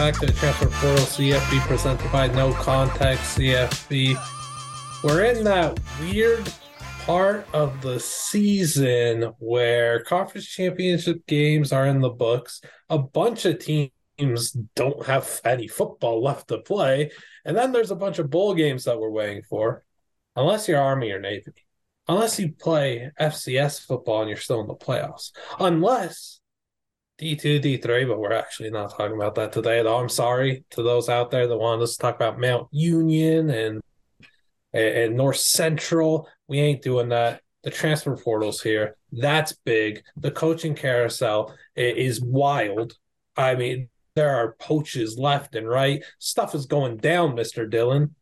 Back to the Transfer Portal CFB presented by No Contact CFB. We're in that weird part of the season where conference championship games are in the books. A bunch of teams don't have any football left to play. And then there's a bunch of bowl games that we're waiting for, unless you're Army or Navy, unless you play FCS football and you're still in the playoffs, unless D2, D3, but we're actually not talking about that today. Though I'm sorry to those out there that want us to talk about Mount Union and and North Central. We ain't doing that. The transfer portals here. That's big. The coaching carousel is wild. I mean, there are poaches left and right. Stuff is going down, Mr. Dillon.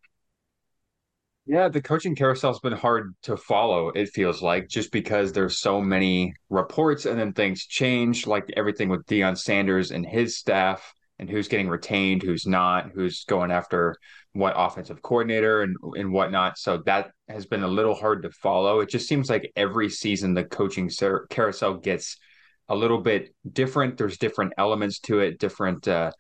Yeah, the coaching carousel's been hard to follow, it feels like, just because there's so many reports and then things change, like everything with Deion Sanders and his staff and who's getting retained, who's not, who's going after what offensive coordinator and, and whatnot. So that has been a little hard to follow. It just seems like every season the coaching carousel gets a little bit different. There's different elements to it, different, uh,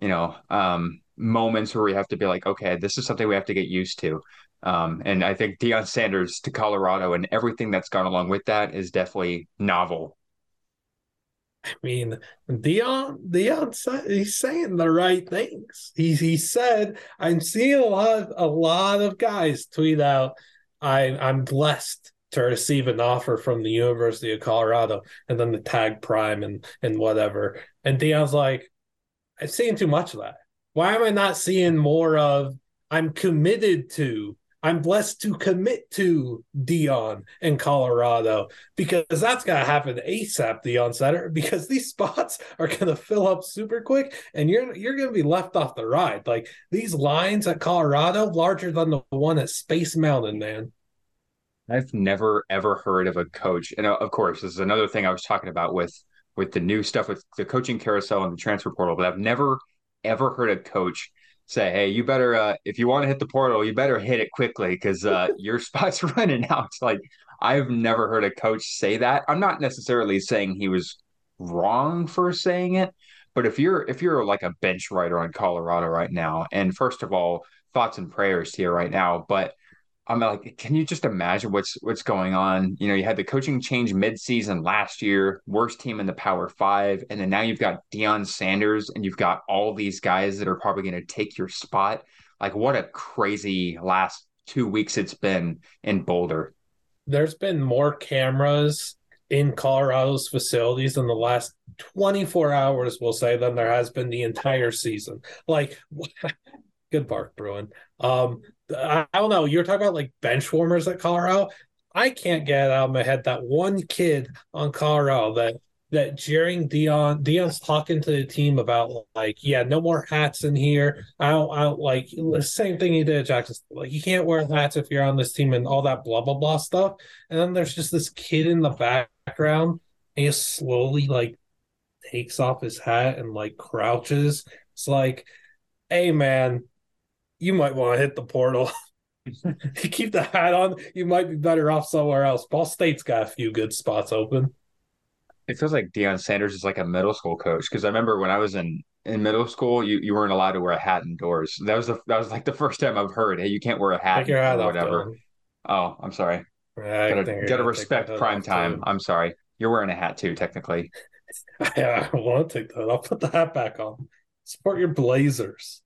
you know, um, moments where we have to be like, okay, this is something we have to get used to. Um, and I think Deion Sanders to Colorado and everything that's gone along with that is definitely novel. I mean, Deion, Deion, he's saying the right things. He he said, "I'm seeing a lot, a lot of guys tweet out, I I'm blessed to receive an offer from the University of Colorado, and then the tag prime and and whatever." And Deion's like, "I'm seeing too much of that. Why am I not seeing more of?" I'm committed to I'm blessed to commit to Deion in Colorado because that's going to happen ASAP, Deion Center, because these spots are going to fill up super quick and you're you're going to be left off the ride. Like these lines at Colorado, larger than the one at Space Mountain, man. I've never ever heard of a coach, and uh, of course, this is another thing I was talking about with with the new stuff with the coaching carousel and the transfer portal. But I've never ever heard a coach say, hey, you better uh, if you want to hit the portal, you better hit it quickly because uh, your spot's running out. Like I've never heard a coach say that. I'm not necessarily saying he was wrong for saying it, but if you're if you're like a bench writer on Colorado right now, and first of all, thoughts and prayers here right now, but I'm like, can you just imagine what's what's going on? You know, you had the coaching change midseason last year, worst team in the Power Five, and then now you've got Deion Sanders, and you've got all these guys that are probably going to take your spot. Like, what a crazy last two weeks it's been in Boulder. There's been more cameras in Colorado's facilities in the last 24 hours, we'll say, than there has been the entire season. Like, good bark, Bruin. Um, I don't know. You're talking about like bench warmers at Colorado. I can't get out of my head that one kid on Colorado that that during Deion Deion's talking to the team about like, yeah, no more hats in here. I don't, I don't like the same thing he did at Jackson. Like you can't wear hats if you're on this team and all that blah blah blah stuff. And then there's just this kid in the background and he slowly like takes off his hat and like crouches. It's like, hey man, you might want to hit the portal. you keep the hat on, you might be better off somewhere else. Ball State's got a few good spots open. It feels like Deion Sanders is like a middle school coach because I remember when I was in in middle school, you, you weren't allowed to wear a hat indoors. That was the that was like the first time I've heard, hey, you can't wear a hat Take your hat or whatever. Oh, I'm sorry. Right, gotta gotta respect prime time. Too. I'm sorry. You're wearing a hat too, technically. yeah, I want to take that. I'll put the hat back on. Support your Blazers.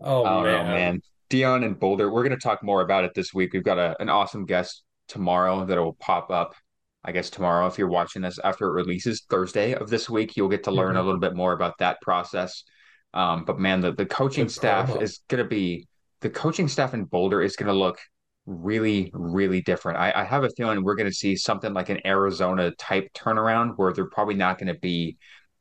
Oh, oh man. man. Deion and Boulder. We're going to talk more about it this week. We've got a, an awesome guest tomorrow that will pop up. I guess tomorrow, if you're watching this after it releases Thursday of this week, you'll get to learn mm-hmm. a little bit more about that process. Um, but man, the, the coaching Good staff promo. is going to be the coaching staff in Boulder is going to look really, really different. I, I have a feeling we're going to see something like an Arizona type turnaround where they're probably not going to be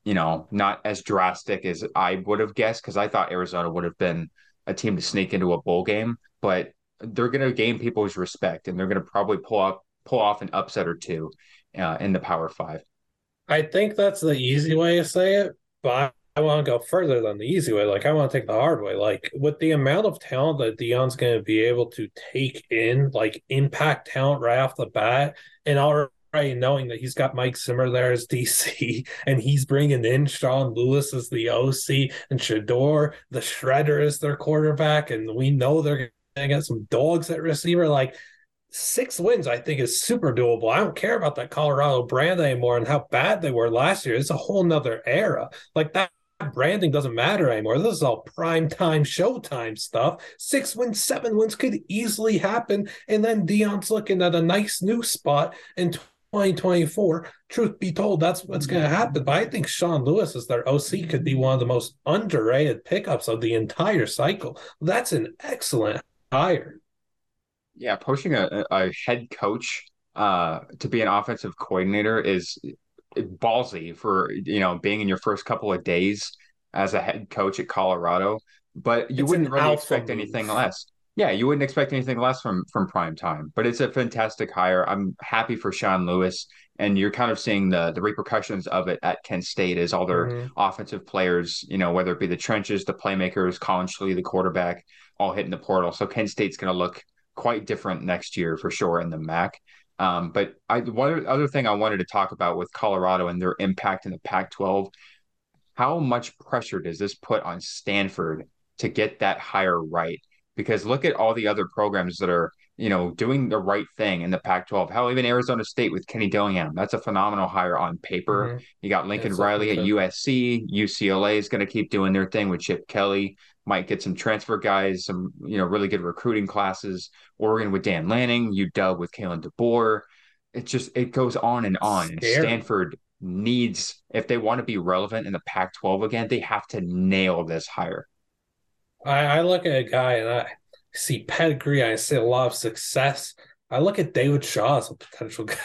you know, not as drastic as I would have guessed because I thought Arizona would have been a team to sneak into a bowl game, but they're going to gain people's respect and they're going to probably pull up pull off an upset or two uh, in the Power Five. I think that's the easy way to say it, but I want to go further than the easy way. Like I want to take the hard way. Like with the amount of talent that Deion's going to be able to take in, like impact talent right off the bat, and right knowing that he's got Mike Zimmer there as DC and he's bringing in Sean Lewis as the OC and Shedeur the shredder is their quarterback. And we know they're going to get some dogs at receiver. Like six wins, I think is super doable. I don't care about that Colorado brand anymore and how bad they were last year. It's a whole nother era. Like that branding doesn't matter anymore. This is all prime time, showtime stuff. Six wins, seven wins could easily happen. And then Deion's looking at a nice new spot in 2024. Truth be told, that's what's going to happen. But I think Sean Lewis as their OC could be one of the most underrated pickups of the entire cycle. That's an excellent hire. Yeah, poaching a, a head coach uh, to be an offensive coordinator is ballsy for you know being in your first couple of days as a head coach at Colorado. But you it's wouldn't really expect move. anything less yeah, you wouldn't expect anything less from from prime time. But it's a fantastic hire. I'm happy for Sean Lewis, and you're kind of seeing the the repercussions of it at Kent State as all their mm-hmm. offensive players, you know, whether it be the trenches, the playmakers, Collin Schlee, the quarterback, all hitting the portal. So Kent State's going to look quite different next year for sure in the MAC. Um, but I one other thing I wanted to talk about with Colorado and their impact in the Pac-12, how much pressure does this put on Stanford to get that hire right? Because look at all the other programs that are you know doing the right thing in the Pac-12. Hell, even Arizona State with Kenny Dillingham, that's a phenomenal hire on paper. Mm-hmm. You got Lincoln Riley at USC, UCLA is going to keep doing their thing with Chip Kelly. Might get some transfer guys, some you know really good recruiting classes. Oregon with Dan Lanning, UW with Kalen DeBoer. It just it goes on and on. And Stanford needs if they want to be relevant in the Pac-12 again, they have to nail this hire. I, I look at a guy and I see pedigree, I see a lot of success. I look at David Shaw as a potential guy.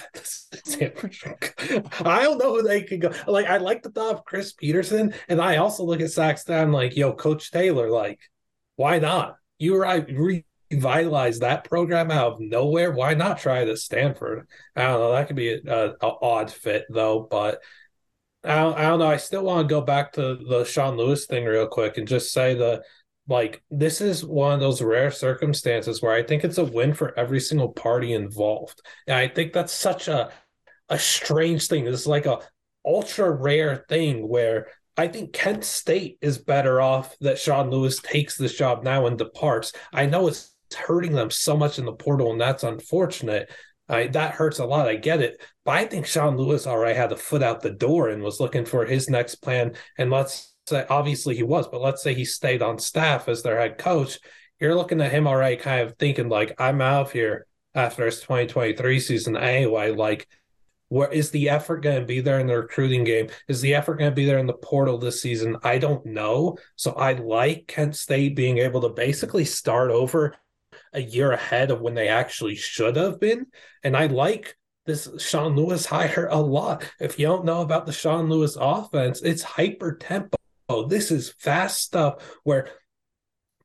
I don't know who they could go. Like I like the thought of Chris Petersen, and I also look at Sac State like, yo, Coach Taylor, like, why not? You right revitalize that program out of nowhere. Why not try it at Stanford? I don't know. That could be an odd fit though, but I don't, I don't know. I still want to go back to the Sean Lewis thing real quick and just say the like this is one of those rare circumstances where I think it's a win for every single party involved. And I think that's such a a strange thing. Is like a ultra rare thing where I think Kent State is better off that Sean Lewis takes this job now and departs. I know it's hurting them so much in the portal, and that's unfortunate. I, that hurts a lot. I get it. But I think Sean Lewis already had a foot out the door and was looking for his next plan. And let's say obviously he was, but let's say he stayed on staff as their head coach, you're looking at him already kind of thinking like I'm out of here after his 2023 season anyway. Like, where is the effort going to be there in the recruiting game? Is the effort going to be there in the portal this season? I don't know. So I like Kent State being able to basically start over a year ahead of when they actually should have been. And I like this Sean Lewis hire a lot. If you don't know about the Sean Lewis offense, it's hyper tempo oh, this is fast stuff where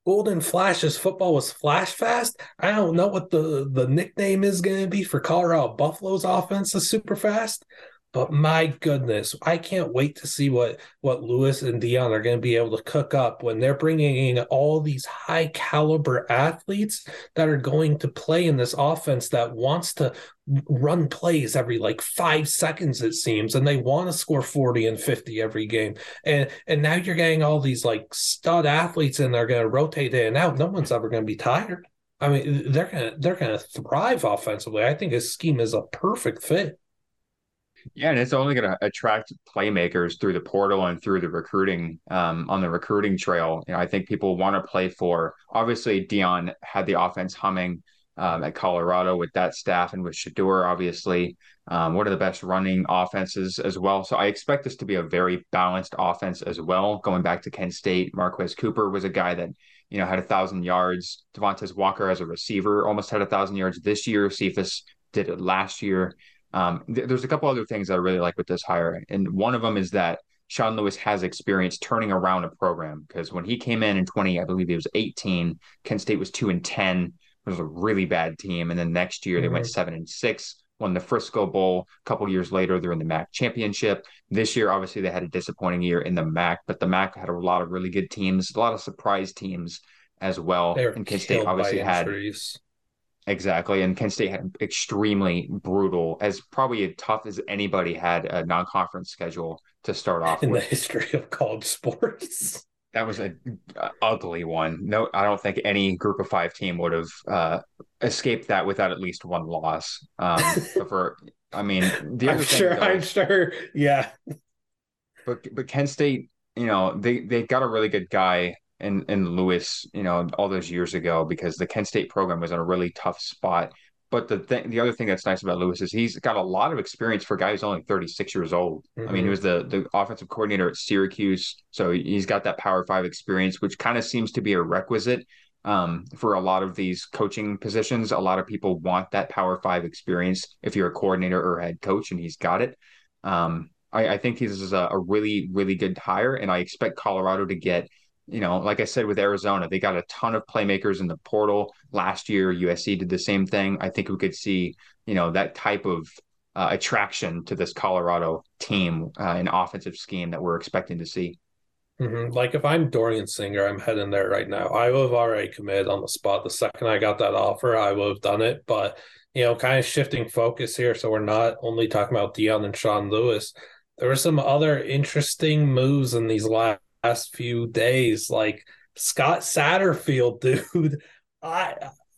Golden Flash's football was flash fast. I don't know what the, the nickname is going to be for Colorado Buffalo's offense is super fast, but my goodness, I can't wait to see what what Lewis and Deion are going to be able to cook up when they're bringing in all these high caliber athletes that are going to play in this offense that wants to run plays every like five seconds it seems and they want to score 40 and 50 every game. And and now you're getting all these like stud athletes and they're going to rotate in and out. No one's ever going to be tired. I mean they're going to they're going to thrive offensively. I think his scheme is a perfect fit yeah, and it's only going to attract playmakers through the portal and through the recruiting um, on the recruiting trail. You know, I think people want to play for. Obviously, Deion had the offense humming um, at Colorado with that staff and with Shedeur, obviously, um, one of the best running offenses as well. So I expect this to be a very balanced offense as well. Going back to Kent State, Marquez Cooper was a guy that you know had a thousand yards. Devontae Walker as a receiver almost had a thousand yards this year. Cephas did it last year. Um, th- there's a couple other things that I really like with this hire, and one of them is that Sean Lewis has experience turning around a program because when he came in in 20, I believe he was 18. Kent State was two and 10. It was a really bad team, and then next year mm-hmm. they went mm-hmm. seven and six. Won the Frisco Bowl. A couple years later, they're in the MAC championship. This year, obviously, they had a disappointing year in the MAC, but the MAC had a lot of really good teams, a lot of surprise teams as well. And Kent State obviously had injuries Exactly. And Kent State had extremely brutal, as probably as tough as anybody had a non conference schedule to start off in with. the history of college sports. That was a, a, ugly one. No, I don't think any group of five team would have uh, escaped that without at least one loss. Um, for, I mean, the I'm sure, though, I'm sure, yeah. But but Kent State, you know, they they got a really good guy in in Lewis, you know, all those years ago because the Kent State program was in a really tough spot. But the thing, the other thing that's nice about Lewis is he's got a lot of experience for a guy who's only 36 years old. Mm-hmm. I mean, he mm-hmm. was the the offensive coordinator at Syracuse, so he's got that Power Five experience, which kind of seems to be a requisite um, for a lot of these coaching positions. A lot of people want that Power Five experience if you're a coordinator or head coach, and he's got it. Um, I, I, think he's a, a really, really good hire, and I expect Colorado to get you know, like I said with Arizona, they got a ton of playmakers in the portal last year. USC did the same thing. I think we could see, you know, that type of uh, attraction to this Colorado team uh, and offensive scheme that we're expecting to see. Mm-hmm. Like if I'm Dorian Singer, I'm heading there right now. I would have already committed on the spot. The second I got that offer, I would have done it. But you know, kind of shifting focus here, so we're not only talking about Deion and Sean Lewis. There were some other interesting moves in these last last few days. Like Scott Satterfield, dude. I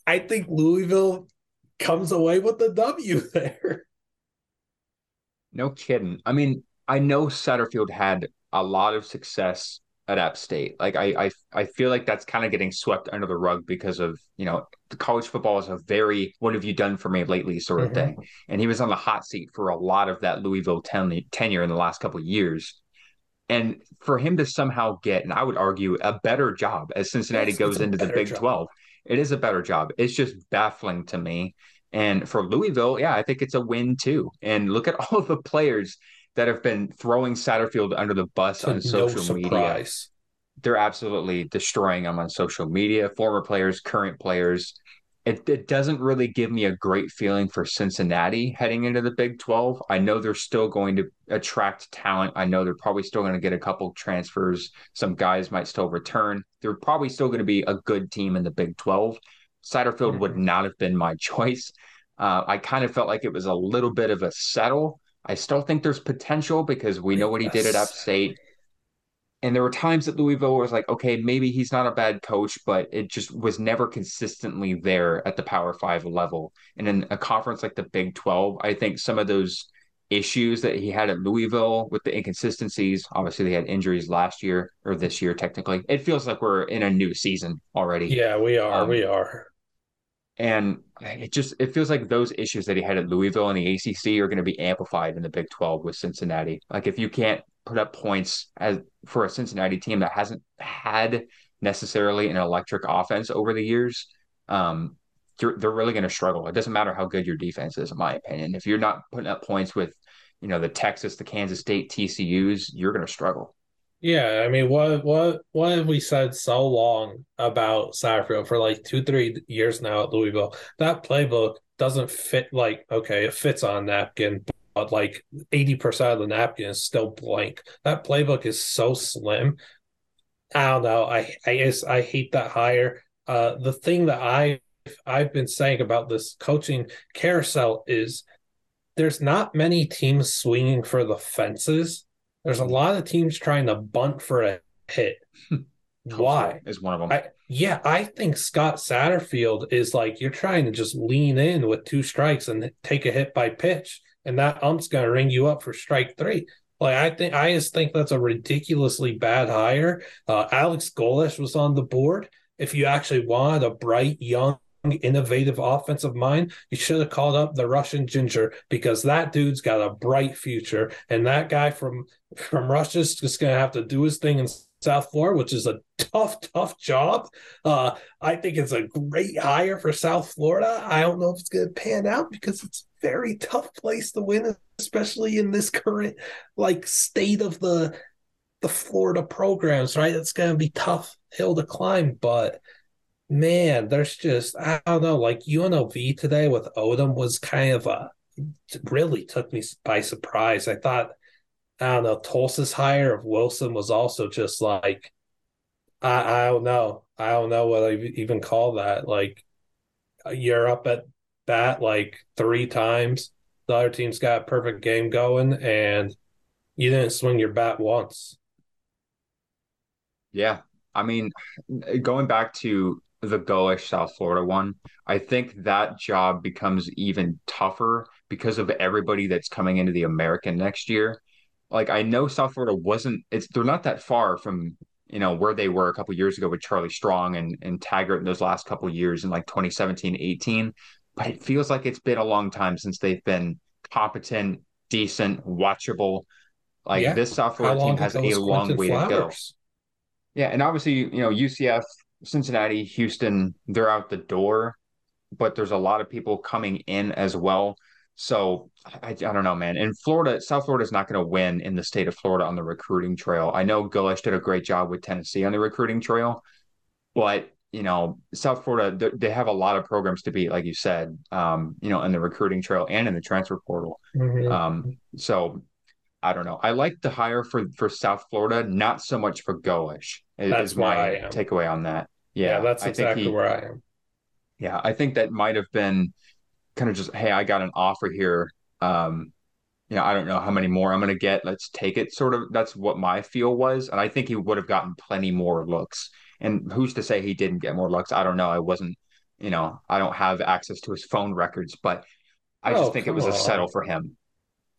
I think Louisville comes away with the W there. No kidding. I mean, I know Satterfield had a lot of success at App State. Like I I I feel like that's kind of getting swept under the rug because of, you know, the college football is a very what have you done for me lately sort of mm-hmm. thing. And he was on the hot seat for a lot of that Louisville ten- tenure in the last couple of years. And for him to somehow get, and I would argue, a better job as Cincinnati goes into the Big job. 12, it is a better job. It's just baffling to me. And for Louisville, yeah, I think it's a win too. And look at all of the players that have been throwing Satterfield under the bus on social media. They're absolutely destroying him on social media, former players, current players it, it doesn't really give me a great feeling for Cincinnati heading into the Big 12. I know they're still going to attract talent. I know they're probably still going to get a couple transfers. Some guys might still return. They're probably still going to be a good team in the Big 12. Satterfield mm-hmm. would not have been my choice. Uh, I kind of felt like it was a little bit of a settle. I still think there's potential because we know what he did at App State. And there were times that Louisville was like, okay, maybe he's not a bad coach, but it just was never consistently there at the Power Five level. And in a conference like the Big 12, I think some of those issues that he had at Louisville with the inconsistencies, obviously they had injuries last year or this year, technically. It feels like we're in a new season already. Yeah, we are. Um, we are. And it just it feels like those issues that he had at Louisville and the ACC are going to be amplified in the Big 12 with Cincinnati. Like if you can't put up points as for a Cincinnati team that hasn't had necessarily an electric offense over the years, um, they're really going to struggle. It doesn't matter how good your defense is, in my opinion. If you're not putting up points with, you know, the Texas, the Kansas State, TCU's, you're going to struggle. Yeah, I mean, what what what have we said so long about Satterfield for like two, three years now at Louisville? That playbook doesn't fit. Like, okay, it fits on napkin, but like 80% of the napkin is still blank. That playbook is so slim. I don't know. I I guess I hate that hire. Uh, the thing that I I've been saying about this coaching carousel is there's not many teams swinging for the fences. There's a lot of teams trying to bunt for a hit. Why is one of them? I, yeah, I think Scott Satterfield is like you're trying to just lean in with two strikes and take a hit by pitch and that ump's going to ring you up for strike three. Like I think I just think that's a ridiculously bad hire. Uh, Alex Golesh was on the board. If you actually wanted a bright, young, innovative offensive mind, you should have called up the Russian Ginger because that dude's got a bright future. And that guy from from Russia's just to have to do his thing in South Florida, which is a tough, tough job. Uh, I think it's a great hire for South Florida. I don't know if it's to pan out because it's a very tough place to win, especially in this current like state of the the Florida programs. Right, it's to be tough hill to climb, but man, there's just I don't know. Like UNLV today with Odom was kind of a really took me by surprise. I thought I don't know. Tulsa's hire of Wilson was also just like, I, I don't know. I don't know what I even call that. Like, uh, you're up at bat like three times. The other team's got perfect game going, and you didn't swing your bat once. Yeah. I mean, going back to the Golesh South Florida one, I think that job becomes even tougher because of everybody that's coming into the American next year. Like I know South Florida wasn't it's they're not that far from you know where they were a couple years ago with Charlie Strong and and Taggart in those last couple years in like 2017 18 but it feels like it's been a long time since they've been competent decent watchable like yeah. this South Florida team has a long way Flowers? to go yeah and obviously you know UCF Cincinnati Houston they're out the door but there's a lot of people coming in as well so I, I don't know, man. In Florida, South Florida is not going to win in the state of Florida on the recruiting trail. I know Golesh did a great job with Tennessee on the recruiting trail, but you know, South Florida, they have a lot of programs to beat, like you said, um, you know, in the recruiting trail and in the transfer portal. Mm-hmm. Um, so I don't know. I like the hire for for South Florida, not so much for Golesh. Is, my takeaway on that. Yeah, yeah that's exactly he, where I am. Yeah, I think that might have been kind of just, hey, I got an offer here. Um, you know, I don't know how many more I'm going to get. Let's take it. Sort of. That's what my feel was, and I think he would have gotten plenty more looks. And who's to say he didn't get more looks? I don't know. I wasn't, you know, I don't have access to his phone records, but I just oh, think it was on. a settle for him.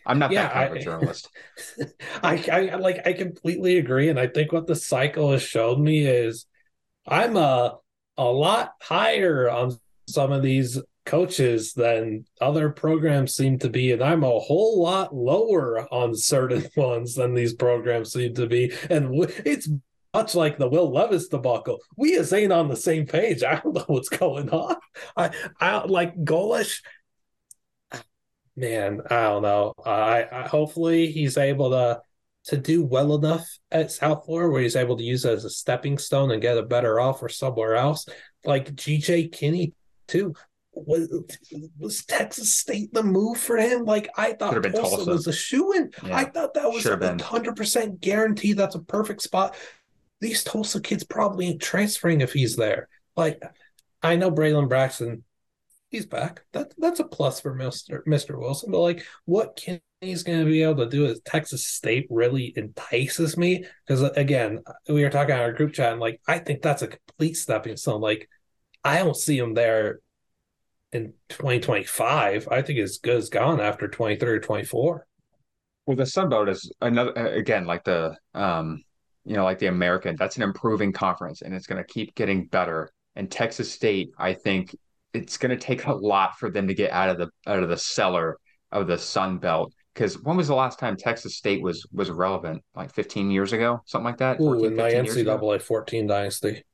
I'm not yeah, that kind I, of a journalist. I, I like I completely agree, and I think what the cycle has showed me is I'm a a lot higher on some of these coaches than other programs seem to be and i'm a whole lot lower on certain ones than these programs seem to be and it's much like the will levis debacle. We just ain't on the same page. I don't know what's going on. I i like Golesh man i don't know I, I hopefully he's able to to do well enough at south florida where he's able to use it as a stepping stone and get a better offer somewhere else like GJ Kinne too was was Texas State the move for him? Like I thought Tulsa, Tulsa, was a shoe in. Yeah. I thought that was a hundred percent guarantee. That's a perfect spot. These Tulsa kids probably ain't transferring if he's there. Like I know Braylon Braxton, he's back. That that's a plus for Mister Mister Wilson. But like, what can he's going to be able to do at Texas State really entices me because again, we were talking on our group chat and like I think that's a complete stepping stone. Like I don't see him there in 2025, I think as good as gone after 23 or 24. Well, the Sun Belt is another again like the um you know like the American. That's an improving conference, and it's going to keep getting better. And Texas State, I think it's going to take a lot for them to get out of the out of the cellar of the Sun Belt. Because when was the last time Texas State was was relevant? Like 15 years ago, something like that. Ooh, in my NCAA 14 dynasty.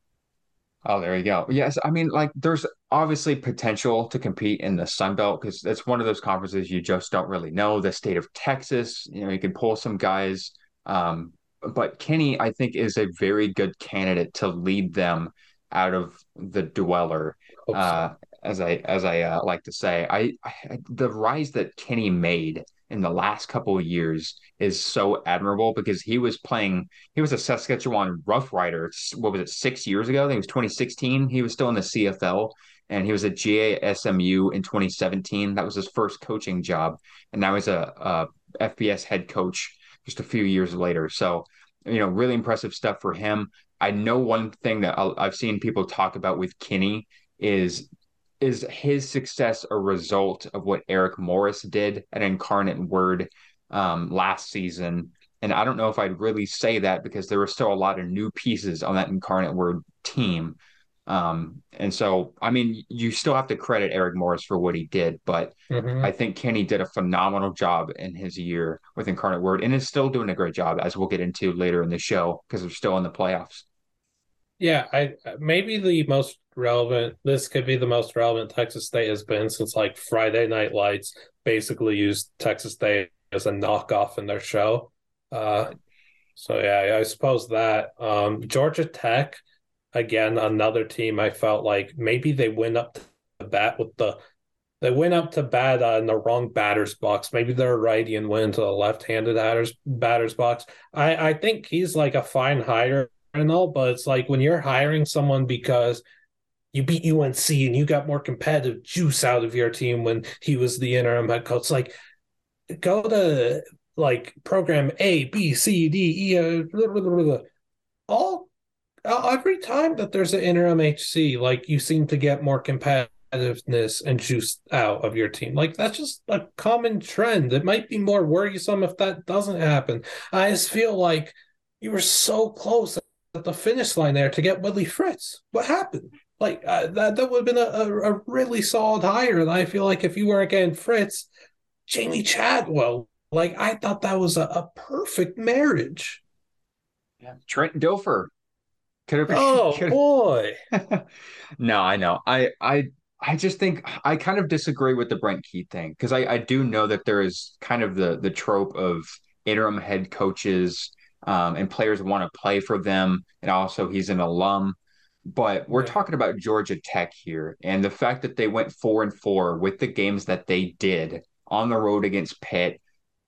Oh, there you go. Yes, I mean, like, there's obviously potential to compete in the Sun Belt because it's one of those conferences you just don't really know. The state of Texas, you know, you can pull some guys. Um, but Kenny, I think, is a very good candidate to lead them out of the dweller. Uh, as I as I uh, like to say, I, I the rise that Kenny made in the last couple of years is so admirable because he was playing he was a Saskatchewan Rough Rider what was it six years ago? I think it was 2016 he was still in the CFL and he was at GASMU in 2017 that was his first coaching job. And now he's a, a FBS head coach just a few years later. So you know really impressive stuff for him. I know one thing that i have seen people talk about with Kinne is is his success a result of what Eric Morris did at Incarnate Word um, last season? And I don't know if I'd really say that because there were still a lot of new pieces on that Incarnate Word team. Um, and so, I mean, you still have to credit Eric Morris for what he did, but mm-hmm. I think Kenny did a phenomenal job in his year with Incarnate Word and is still doing a great job, as we'll get into later in the show because they're still in the playoffs. Yeah, I maybe the most relevant. This could be the most relevant Texas State has been since like Friday Night Lights basically used Texas State as a knockoff in their show. Uh, so yeah, I suppose that um, Georgia Tech again another team I felt like maybe they went up to bat with the they went up to bat uh, in the wrong batter's box. Maybe they're righty and went into the left-handed batter's batter's box. I I think he's like a fine hire and all, but it's like when you're hiring someone because you beat UNC and you got more competitive juice out of your team when he was the interim head coach. Like, go to like program A, B, C, D, E, uh, blah, blah, blah, all every time that there's an interim HC, like you seem to get more competitiveness and juice out of your team. Like that's just a common trend. It might be more worrisome if that doesn't happen. I just feel like you were so close at the finish line there to get Willie Fritz. What happened? Like uh, that, that would have been a, a, really solid hire. And I feel like if you weren't getting Fritz, Jamie Chadwell, like I thought that was a, a perfect marriage. Yeah, Trent Dilfer could have. Oh could boy! no, I know. I I I just think I kind of disagree with the Brent Key thing because I I do know that there is kind of the the trope of interim head coaches um, and players want to play for them, and also he's an alum. But we're yeah. talking about Georgia Tech here, and the fact that they went four and four with the games that they did on the road against Pitt.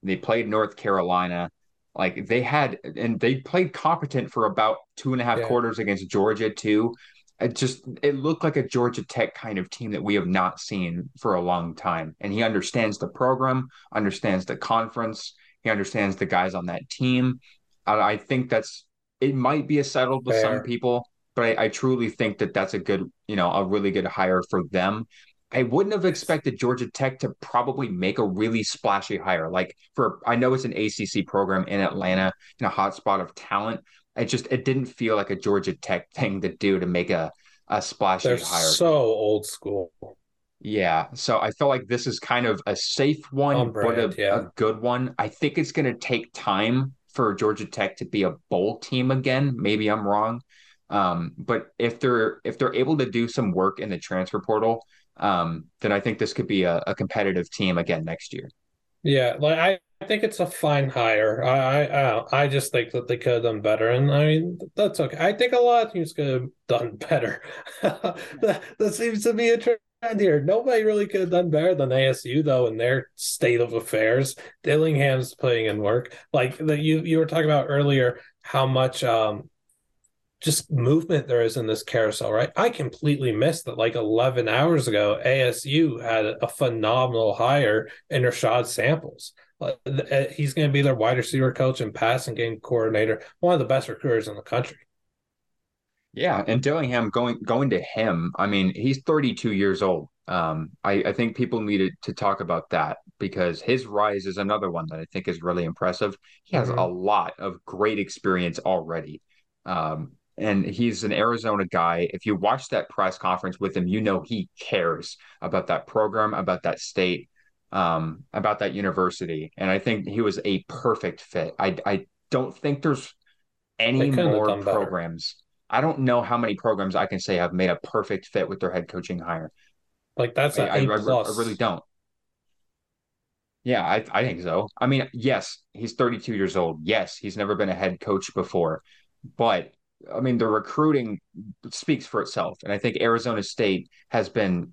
They played North Carolina. Like they had, and they played competent for about two and a half yeah. quarters against Georgia too. It just it looked like a Georgia Tech kind of team that we have not seen for a long time. And he understands the program, understands the conference, he understands the guys on that team. I, I think that's it. Might be a settled with some people, but I, I truly think that that's a good, you know, a really good hire for them. I wouldn't have expected Georgia Tech to probably make a really splashy hire. Like for I know it's an ACC program in Atlanta in a hotspot of talent. It just it didn't feel like a Georgia Tech thing to do to make a a splashy They're hire. So old school. Yeah, so I feel like this is kind of a safe one, brand, but a, yeah. a good one. I think it's going to take time for Georgia Tech to be a bowl team again. Maybe I'm wrong, um, but if they're if they're able to do some work in the transfer portal, um, then I think this could be a, a, competitive team again next year. Yeah, like I, think it's a fine hire. I, I I just think that they could have done better, and I mean that's okay. I think a lot of teams could have done better. that, that seems to be a trend here. Nobody really could have done better than ASU though in their state of affairs. Dillingham's putting in work, like that you you were talking about earlier. How much um just movement there is in this carousel, right? I completely missed that like 11 hours ago, ASU had a phenomenal hire in Rashad Samples. Uh, he's going to be their wide receiver coach and passing game coordinator, one of the best recruiters in the country. Yeah, and Dillingham going going to him. I mean, he's 32 years old. Um, I, I think people needed to talk about that because his rise is another one that I think is really impressive. He has mm-hmm. a lot of great experience already. Um, and he's an Arizona guy. If you watch that press conference with him, you know he cares about that program, about that state, um, about that university. And I think he was a perfect fit. I, I don't think there's any more programs. Better. I don't know how many programs I can say have made a perfect fit with their head coaching hire. Like that's I, I, I, I really don't. Yeah, I, I think so. I mean, yes, he's 32 years old. Yes, he's never been a head coach before, but I mean, the recruiting speaks for itself. And I think Arizona State has been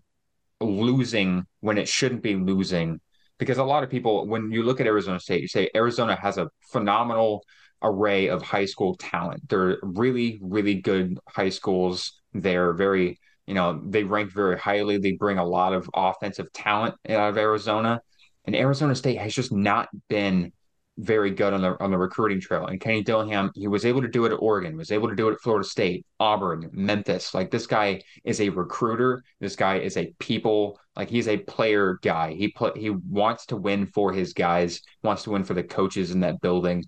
losing when it shouldn't be losing because a lot of people, when you look at Arizona State, you say Arizona has a phenomenal array of high school talent. They're really, really good high schools. They're very, you know, they rank very highly. They bring a lot of offensive talent out of Arizona. And Arizona State has just not been very good on the on the recruiting trail. And Kenny Dillingham, he was able to do it at Oregon, was able to do it at Florida State, Auburn, Memphis. Like this guy is a recruiter. This guy is a people. Like he's a player guy. He put he wants to win for his guys. Wants to win for the coaches in that building.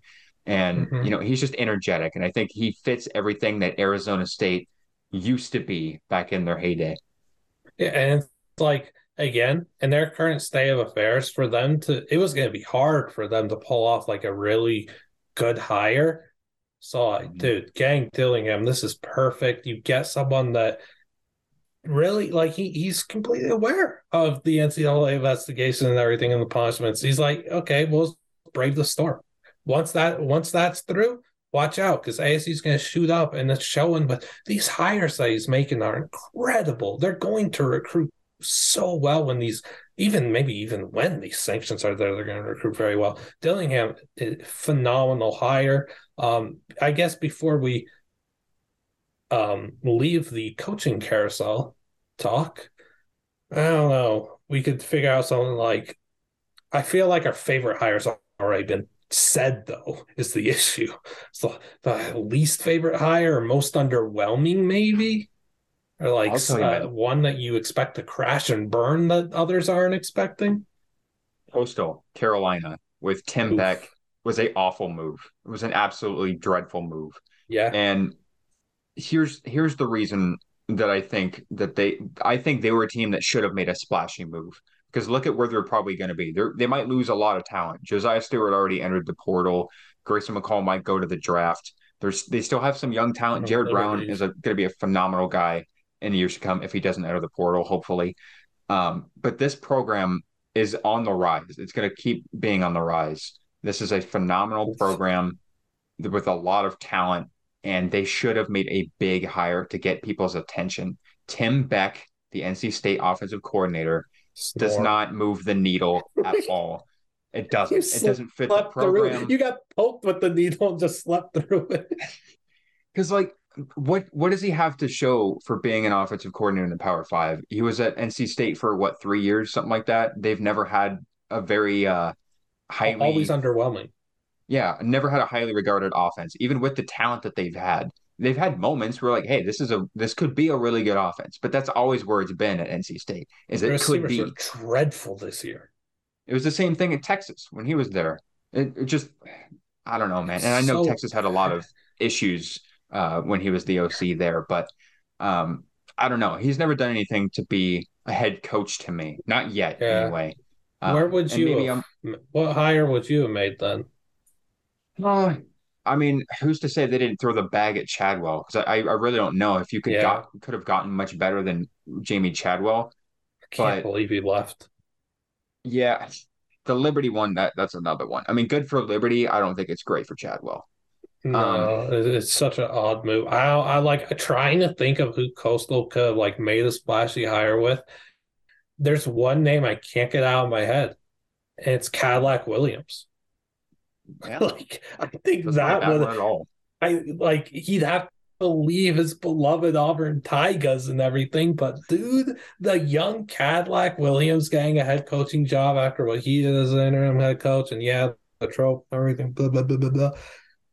And mm-hmm. you know he's just energetic. And I think he fits everything that Arizona State used to be back in their heyday. Yeah, and it's like again in their current state of affairs for them to it was going to be hard for them to pull off like a really good hire so mm-hmm. dude gang dillingham this is perfect you get someone that really like he, he's completely aware of the ncaa investigation and everything and the punishments he's like okay we'll brave the storm once that once that's through watch out because ASU is going to shoot up and it's showing. But these hires that he's making are incredible. They're going to recruit so well when these even maybe even when these sanctions are there, they're going to recruit very well. Dillingham, phenomenal hire. Um, I guess before we um, leave the coaching carousel talk, I don't know. We could figure out something like I feel like our favorite hires already been said though is the issue. So the least favorite hire most underwhelming maybe, or like uh, one that you expect to crash and burn that others aren't expecting. Coastal Carolina with Tim Oof. Beck was a awful move. It was an absolutely dreadful move. Yeah, and here's here's the reason that I think that they I think they were a team that should have made a splashy move because look at where they're probably going to be. They they might lose a lot of talent. Josiah Stewart already entered the portal. Grayson McCall might go to the draft. There's they still have some young talent. Jared Brown is going to be a phenomenal guy in years to come if he doesn't enter the portal. Hopefully, um, but this program is on the rise. It's going to keep being on the rise. This is a phenomenal program with a lot of talent, and they should have made a big hire to get people's attention. Tim Beck, the NC State offensive coordinator, Snore. does not move the needle at all. It doesn't. it doesn't fit the program. You got poked with the needle and just slept through it. Because like what what does he have to show for being an offensive coordinator in the Power Five? He was at NC State for what three years, something like that. They've never had a very uh highly always underwhelming. Yeah, never had a highly regarded offense, even with the talent that they've had they've had moments where like, hey, this is a this could be a really good offense, but that's always where it's been at NC State. Is it could be dreadful this year. It was the same thing at Texas when he was there. It, it just, I don't know, man. And I know so Texas had a lot of issues uh, when he was the OC there, but um, I don't know. He's never done anything to be a head coach to me, not yet, yeah. anyway. Um, Where would you? Have, what hire would you have made then? Uh, I mean, who's to say they didn't throw the bag at Chadwell? Because I, I really don't know if you could yeah. got could have gotten much better than Jamie Chadwell. I can't but, believe he left. Yeah, the Liberty one that that's another one. I mean, good for Liberty. I don't think it's great for Chadwell. No, um, it's such an odd move. I I like trying to think of who Coastal could have like made a splashy hire with. There's one name I can't get out of my head, and it's Cadillac Williams. Yeah. like I think Doesn't that would at all. I like he'd have to leave his beloved Auburn Tigers and everything, but dude, the young Cadillac Williams getting a head coaching job after what he did as an interim head coach, and yeah, the trope, everything, blah blah blah blah blah.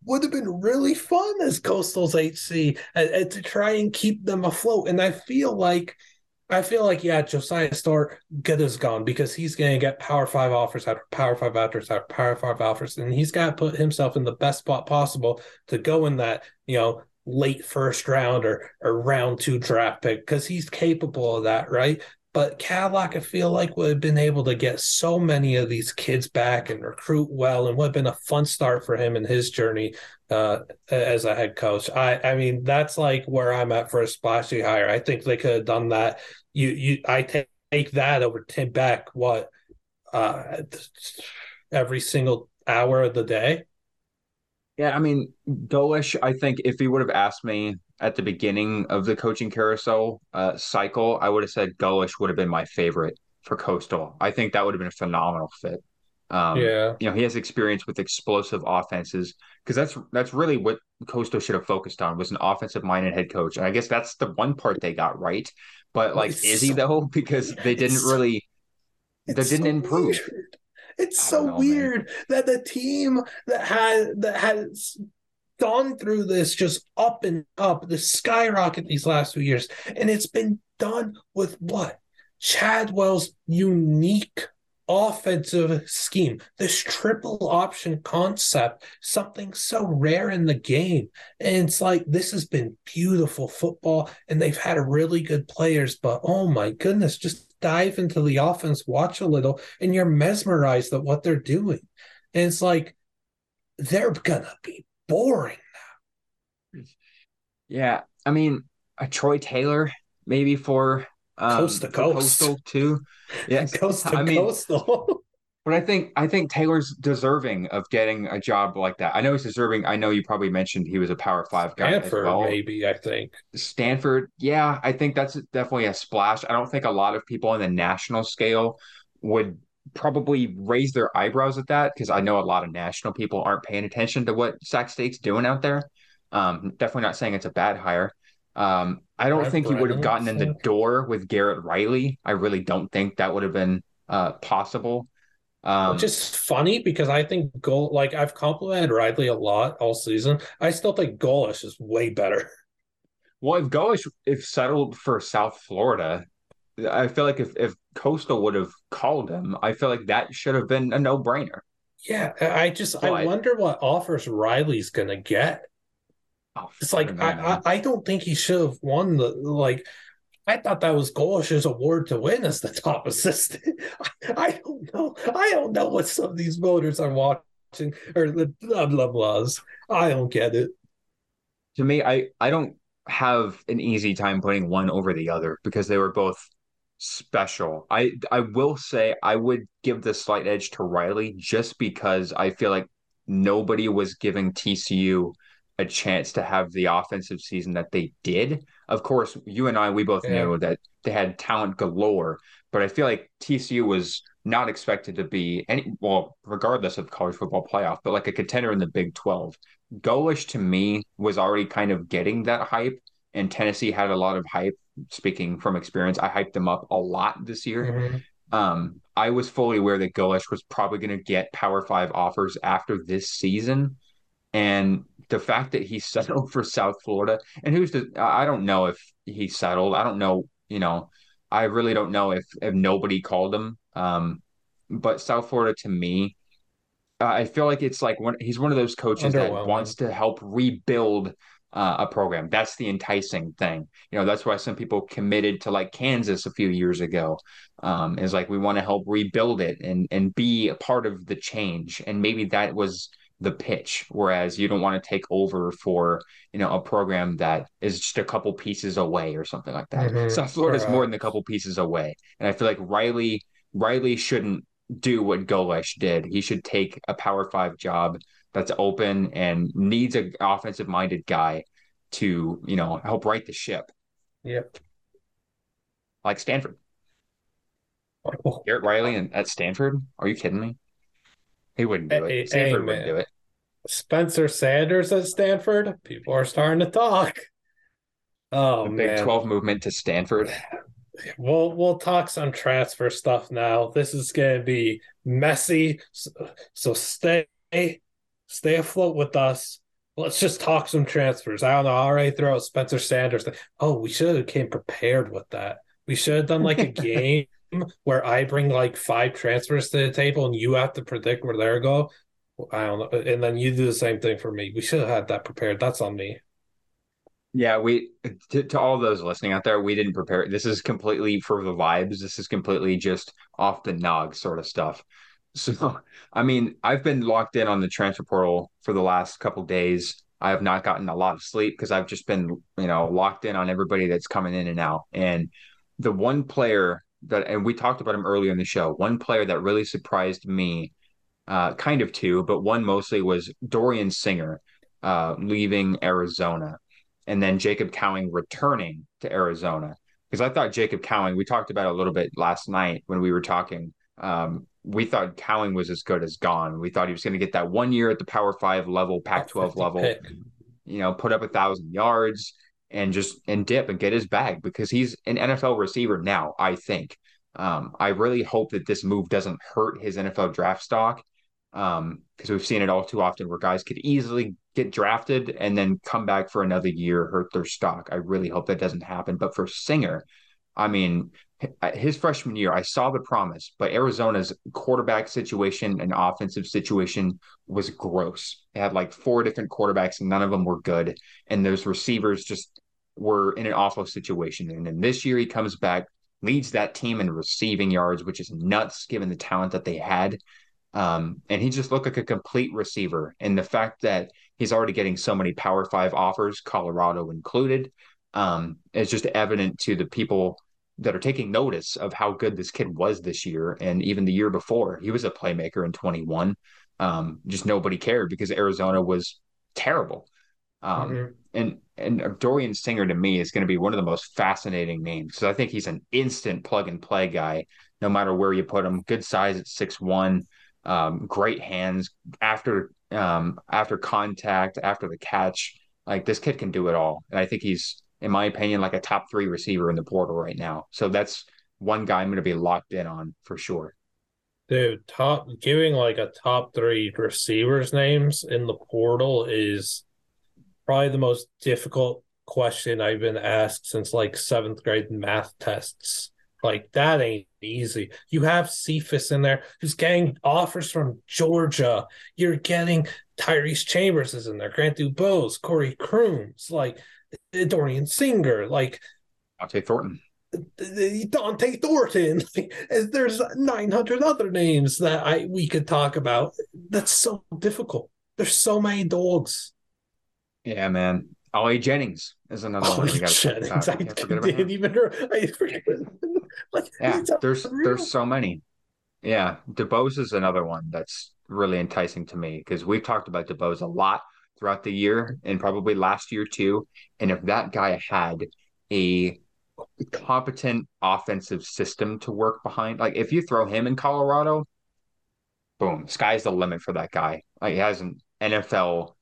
Would have been really fun as Coastal's HC uh, uh, to try and keep them afloat. And I feel like I feel like yeah, Josiah Stewart good is gone because he's going to get Power Five offers after Power Five offers after Power Five offers, and he's got to put himself in the best spot possible to go in that you know late first round or or round two draft pick because he's capable of that, right? But Cadillac, I feel like would have been able to get so many of these kids back and recruit well, and would have been a fun start for him in his journey uh, as a head coach. I, I mean, that's like where I'm at for a splashy hire. I think they could have done that. You, you, I take, take that over Tim Beck. What, uh, every single hour of the day. Yeah, I mean, Golesh. I think if he would have asked me at the beginning of the coaching carousel uh, cycle, I would have said Golesh would have been my favorite for Coastal. I think that would have been a phenomenal fit. Um, yeah, you know, he has experience with explosive offenses because that's that's really what Coastal should have focused on was an offensive minded head coach, and I guess that's the one part they got right. But like, it's is so, he though? Because they didn't really, they didn't so improve. Weird. It's so know, weird man. that the team that had that has gone through this just up and up, the skyrocket these last few years, and it's been done with what Chadwell's unique offensive scheme, this triple option concept, something so rare in the game. And it's like this has been beautiful football, and they've had really good players, but oh my goodness, just dive into the offense, watch a little, and you're mesmerized at what they're doing. And it's like they're gonna be boring. Yeah. I mean, a Troy Taylor maybe for um, coast to coast. coastal too. Yeah, coast to I mean, coastal. but I think I think Taylor's deserving of getting a job like that. I know he's deserving. I know you probably mentioned he was a Power Five guy Stanford, well. Maybe I think Stanford. Yeah, I think that's definitely a splash. I don't think a lot of people on the national scale would probably raise their eyebrows at that because I know a lot of national people aren't paying attention to what Sac State's doing out there. Um, definitely not saying it's a bad hire. Um, I don't Brent think he would have gotten in the door with Garrett Riley. I really don't think that would have been uh, possible. Which Um, is funny because I think goal like I've complimented Riley a lot all season. I still think Golesh is way better. well, if Golesh if settled for South Florida, I feel like if if Coastal would have called him, I feel like that should have been a no brainer. Yeah, I just I wonder what offers Riley's gonna get. oh, It's like I. I don't think he should have won the like I thought that was Golesh's award to win as the top assistant. I don't know. I don't know what some of these voters are watching or the blah blah blahs. I don't get it. To me, I I don't have an easy time putting one over the other because they were both special. I I will say I would give the slight edge to Riley just because I feel like nobody was giving TCU a chance to have the offensive season that they did. Of course, you and I we both Yeah. knew that they had talent galore, but I feel like TCU was not expected to be any well, regardless of college football playoff, but like a contender in the Big 12. Golesh to me was already kind of getting that hype, and Tennessee had a lot of hype speaking from experience, I hyped them up a lot this year. Mhm. Um, I was fully aware that Golesh was probably going to get Power Five offers after this season, and the fact that he settled for South Florida, and who's the, I don't know if he settled. I don't know, you know, I really don't know if if nobody called him. Um, but South Florida to me, uh, I feel like it's like one, he's one of those coaches that wants to help rebuild uh, a program. That's the enticing thing. You know, that's why some people committed to like Kansas a few years ago. Um, is like we want to help rebuild it and and be a part of the change. And maybe that was the pitch. Whereas you don't want to take over for you know a program that is just a couple pieces away or something like that. Mhm. South Florida is more than a couple pieces away, and I feel like Riley Riley shouldn't do what Golesh did. He should take a Power Five job that's open and needs an offensive minded guy to, you know, help right the ship, Yep. like Stanford. Oh, Garrett Riley and at Stanford? Are you kidding me? He wouldn't do it. Stanford wouldn't do it. Spencer Sanders at Stanford. People are starting to talk. Oh The Big man. 12 movement to Stanford. We'll we'll talk some transfer stuff now. This is gonna be messy. So, so stay stay afloat with us. Let's just talk some transfers. I don't know. I already throw out Spencer Sanders. Oh, we should have came prepared with that. We should have done like a game where I bring like five transfers to the table and you have to predict where they're go. I don't know. And then you do the same thing for me. We should have had that prepared. That's on me. Yeah, we to, to all those listening out there, we didn't prepare. This is completely for the vibes. This is completely just off the nog sort of stuff. So, I mean, I've been locked in on the transfer portal for the last couple days. I have not gotten a lot of sleep because I've just been, you know, locked in on everybody that's coming in and out. And the one player that, and we talked about him earlier in the show, one player that really surprised me, uh, kind of two, but one mostly was Dorian Singer, uh, leaving Arizona and then Jacob Cowing returning to Arizona. Because I thought Jacob Cowing, we talked about a little bit last night when we were talking. Um, we thought Cowing was as good as gone. We thought he was going to get that one year at the Power Five level, Pac 12 level, pick. you know, put up a thousand yards and just and dip and get his bag because he's an NFL receiver now, I think. Um, I really hope that this move doesn't hurt his NFL draft stock um, because we've seen it all too often where guys could easily get drafted and then come back for another year, hurt their stock. I really hope that doesn't happen. But for Singer, I mean, his freshman year, I saw the promise, but Arizona's quarterback situation and offensive situation was gross. They had like four different quarterbacks, and none of them were good. And those receivers just were in an awful situation. And then this year, he comes back, leads that team in receiving yards, which is nuts given the talent that they had. Um, and he just looked like a complete receiver. And the fact that he's already getting so many Power Five offers, Colorado included, um, is just evident to the people that are taking notice of how good this kid was this year and even the year before. He was a playmaker in 21. Um, just nobody cared because Arizona was terrible. Um, Mhm. and and Dorian Singer to me is going to be one of the most fascinating names because I think he's an instant plug and play guy, no matter where you put him. Good size at six one, um, great hands after um, after contact, after the catch. Like this kid can do it all, and I think he's in my opinion, like a top three receiver in the portal right now. So that's one guy I'm going to be locked in on for sure. Dude, top giving like a top three receivers names in the portal is probably the most difficult question I've been asked since like seventh grade math tests. Like that ain't easy. You have Cephas in there who's getting offers from Georgia. You're getting Tyrese Chambers is in there, Grant DuBose, Corey Crooms, like Dorian Singer, like Dont'e Thornton. Dont'e Thornton. There's 900 other names that I we could talk about. That's so difficult. There's so many dogs. Yeah, man. Ollie Jennings is another one we talk about. I didn't even. I forget. like, yeah, there's there's so many. Yeah, DuBose is another one that's really enticing to me because we've talked about DuBose a lot throughout the year and probably last year too. And if that guy had a competent offensive system to work behind. Like if you throw him in Colorado, boom, sky's the limit for that guy. Like he has an NFL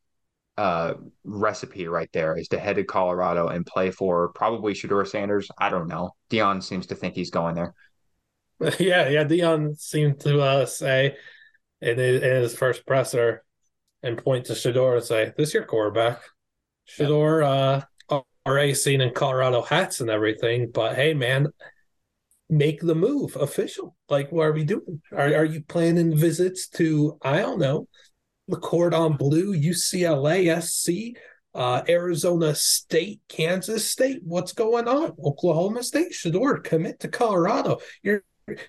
uh, recipe right there is to head to Colorado and play for probably Shedeur Sanders. I don't know. Deion seems to think he's going there. Yeah, yeah. Deion seemed to uh, say in his, in his first presser and point to Shedeur and say, "This your quarterback." Shedeur, yeah. uh, already seen in Colorado hats and everything, but hey, man, make the move official. Like, what are we doing? Are, are you planning visits to, I don't know, the Cordon Bleu, UCLA, SC, uh, Arizona State, Kansas State? What's going on? Oklahoma State, Shedeur, commit to Colorado. Your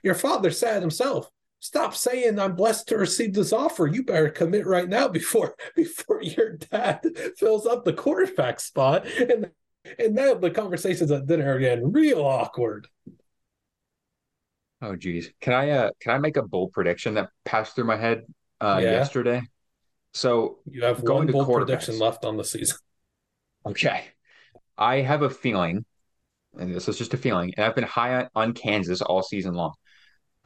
your father said himself, stop saying I'm blessed to receive this offer. You better commit right now before before your dad fills up the quarterback spot. And and now the conversations at dinner are getting real awkward. Oh geez. Can I uh can I make a bold prediction that passed through my head uh yeah. yesterday? So you have going one bold prediction left on the season. Okay. I have a feeling, and this is just a feeling, and I've been high on Kansas all season long.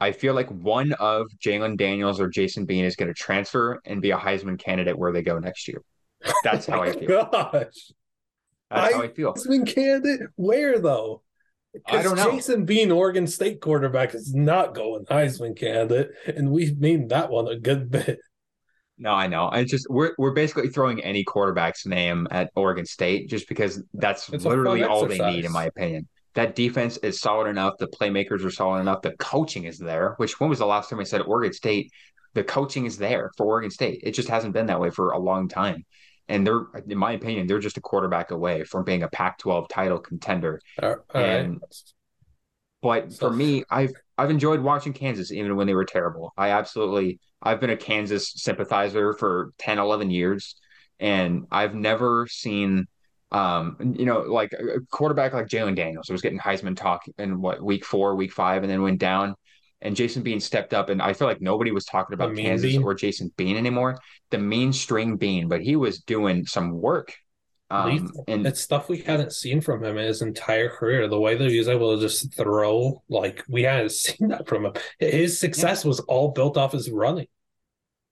I feel like one of Jalon Daniels or Jason Bean is going to transfer and be a Heisman candidate where they go next year. That's how oh I feel. Gosh. That's how I feel. Heisman candidate? Where though? I don't know. Jason Bean, Oregon State quarterback, is not going Heisman candidate, and we've named that one a good bit. No, I know. I just we're we're basically throwing any quarterback's name at Oregon State just because that's it's literally all they need, in my opinion. That defense is solid enough. The playmakers are solid enough. The coaching is there. Which when was the last time I said Oregon State? The coaching is there for Oregon State. It just hasn't been that way for a long time and they're in my opinion they're just a quarterback away from being a Pac-12 title contender. Uh, and but for me, I've I've enjoyed watching Kansas even when they were terrible. I absolutely I've been a Kansas sympathizer for 10 11 years and I've never seen um you know like a quarterback like Jalon Daniels was getting Heisman talk in what week 4, week 5 and then went down and Jason Bean stepped up, and I feel like nobody was talking about Kansas Bean. or Jason Bean anymore. The mean string Bean, but he was doing some work. Um, and it's stuff we hadn't seen from him in his entire career. The way that he was able to just throw, like we hadn't seen that from him. His success yeah. was all built off his running.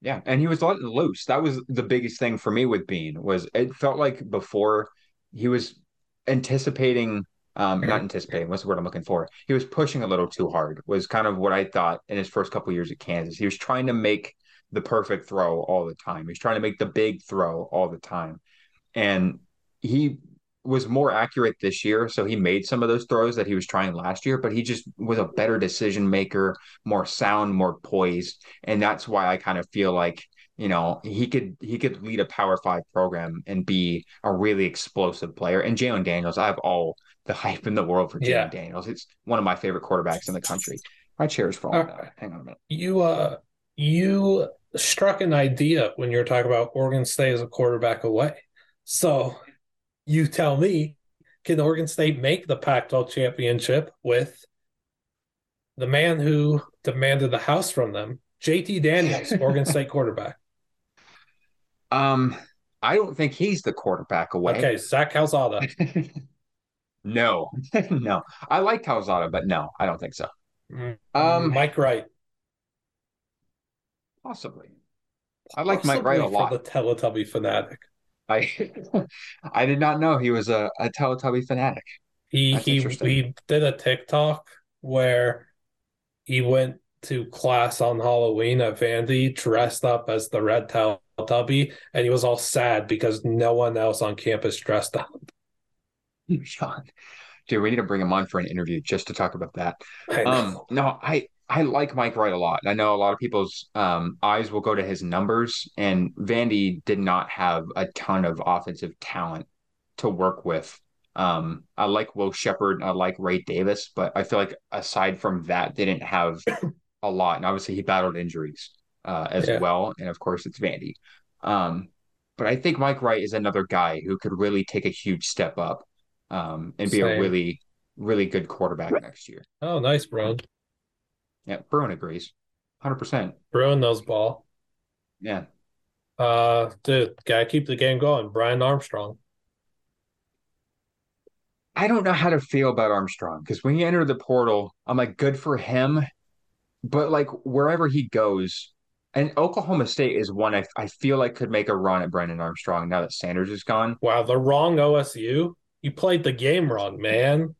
Yeah, and he was letting loose. That was the biggest thing for me with Bean. Was it felt like before he was anticipating um, not anticipating. What's the word I'm looking for? He was pushing a little too hard. Was kind of what I thought in his first couple years at Kansas. He was trying to make the perfect throw all the time. He's trying to make the big throw all the time, and he was more accurate this year. So he made some of those throws that he was trying last year, but he just was a better decision maker, more sound, more poised, and that's why I kind of feel like you know he could he could lead a Power Five program and be a really explosive player. And Jalon Daniels, I have all the hype in the world for Jalon yeah. Daniels. It's one of my favorite quarterbacks in the country. My chair is falling Hang on a minute. You uh you struck an idea when you were talking about Oregon State as a quarterback away. So you tell me, can Oregon State make the Pac-12 championship with the man who demanded the house from them, JT Daniels, Oregon State quarterback? Um, I don't think he's the quarterback away. Okay, Zach Calzada. No, no. I like Calzada, but no, I don't think so. Mm, um, Mike Wright. Possibly. I like Mike Wright a lot. For the Teletubby fanatic. I I did not know he was a, a Teletubby fanatic. He That's he he did a TikTok where he went to class on Halloween at Vandy dressed up as the red Teletubby, and he was all sad because no one else on campus dressed up. Sean, dude, we need to bring him on for an interview just to talk about that. I. Um, no, I I like Mike Wright a lot. I know a lot of people's um, eyes will go to his numbers, and Vandy did not have a ton of offensive talent to work with. Um, I like Will Sheppard, I like Ray Davis, but I feel like aside from that, they didn't have a lot. And obviously, he battled injuries uh, as Yeah. well, and of course, it's Vandy. Um, but I think Mike Wright is another guy who could really take a huge step up um, and be a really, really good quarterback next year. Oh, nice, Bruin. Yeah, Bruin agrees. 100%. Bruin knows ball. Yeah. Uh, dude, gotta keep the game going. Brennan Armstrong. I don't know how to feel about Armstrong because when he entered the portal, I'm like, good for him. But like wherever he goes, and Oklahoma State is one I, I feel like could make a run at Brennan Armstrong now that Sanders is gone. Wow, the wrong OSU. You played the game wrong, man.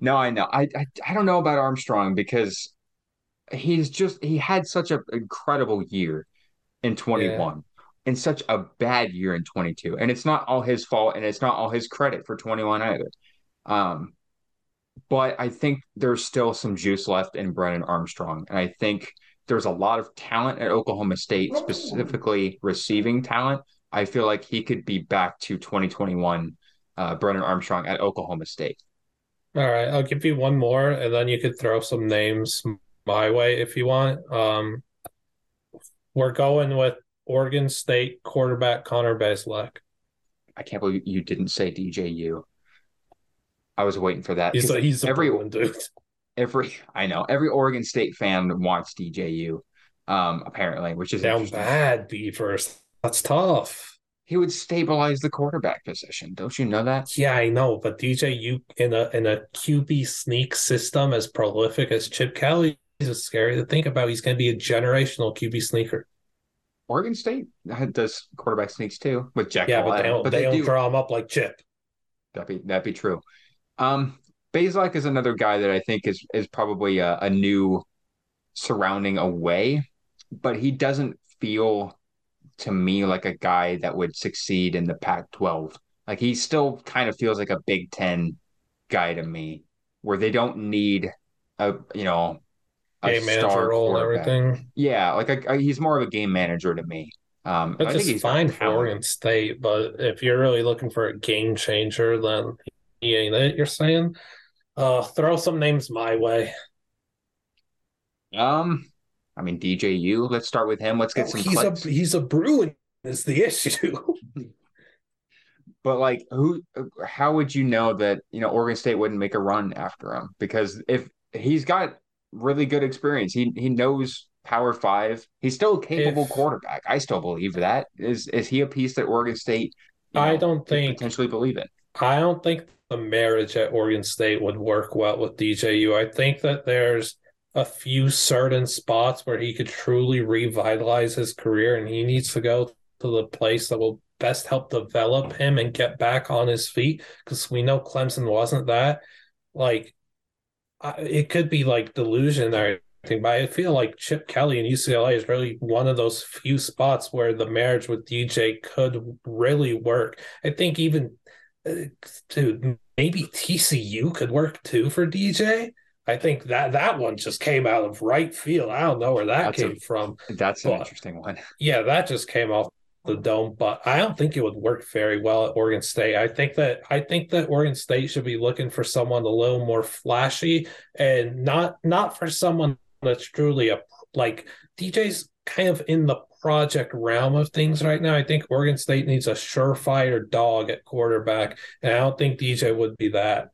No, I know. I, I I don't know about Armstrong because he's just he had such an incredible year in 21 and such a bad year in 22. And it's not all his fault and it's not all his credit for 21 either. Um, but I think there's still some juice left in Brennan Armstrong. And I think there's a lot of talent at Oklahoma State, specifically receiving talent. I feel like he could be back to 2021 uh, Brennan Armstrong at Oklahoma State. All right, I'll give you one more, and then you could throw some names my way if you want. Um, we're going with Oregon State quarterback Connor Bazelak. I can't believe you didn't say DJU. I was waiting for that. He's a, he's every Bruin dude. every I know every Oregon State fan wants DJU, um, apparently, which is Down bad Beavers. That's tough. He would stabilize the quarterback position. Don't you know that? Yeah, I know, but DJU in a in a QB sneak system as prolific as Chip Kelly is scary to think about. He's going to be a generational QB sneaker. Oregon State does quarterback sneaks too with Jack. Yeah, but they don't, they, don't do. draw him up like Chip. That'd be that'd be true. Um, Bazelak is another guy that I think is is probably a, a new surrounding away, but he doesn't feel to me like a guy that would succeed in the Pac-12. Like he still kind of feels like a Big Ten guy to me, where they don't need a you know a Game manager star role and everything. Yeah, like a, a- he's more of a game manager to me. Um, I think is he's fine for. Oregon State, but if you're really looking for a game changer, then he ain't it. You're saying, uh, throw some names my way. Um, I mean DJU. Let's start with him. Let's get Oh, some he's clicks. a he's a Bruin is the issue. But like, who? How would you know that you know Oregon State wouldn't make a run after him? Because if he's got really good experience, he he knows Power Five. He's still a capable If- quarterback. I still believe that. Is is he a piece that Oregon State? I know, don't think potentially believe in. I don't think the marriage at Oregon State would work well with DJU. I think that there's a few certain spots where he could truly revitalize his career, and he needs to go to the place that will best help develop him and get back on his feet. Because we know Clemson wasn't that. Like, I, it could be like delusion or anything, but I feel like Chip Kelly and UCLA is really one of those few spots where the marriage with DJ could really work. I think even dude, maybe TCU could work too for DJ. I think that that one just came out of right field. I don't know where that That's a- came from. That's an interesting one. Yeah, that just came off the dome, but I don't think it would work very well at Oregon State. I think that I think that Oregon State should be looking for someone a little more flashy and not not for someone that's truly a like DJ's kind of in the project realm of things right now. I think Oregon State needs a surefire dog at quarterback, and I don't think DJ would be that.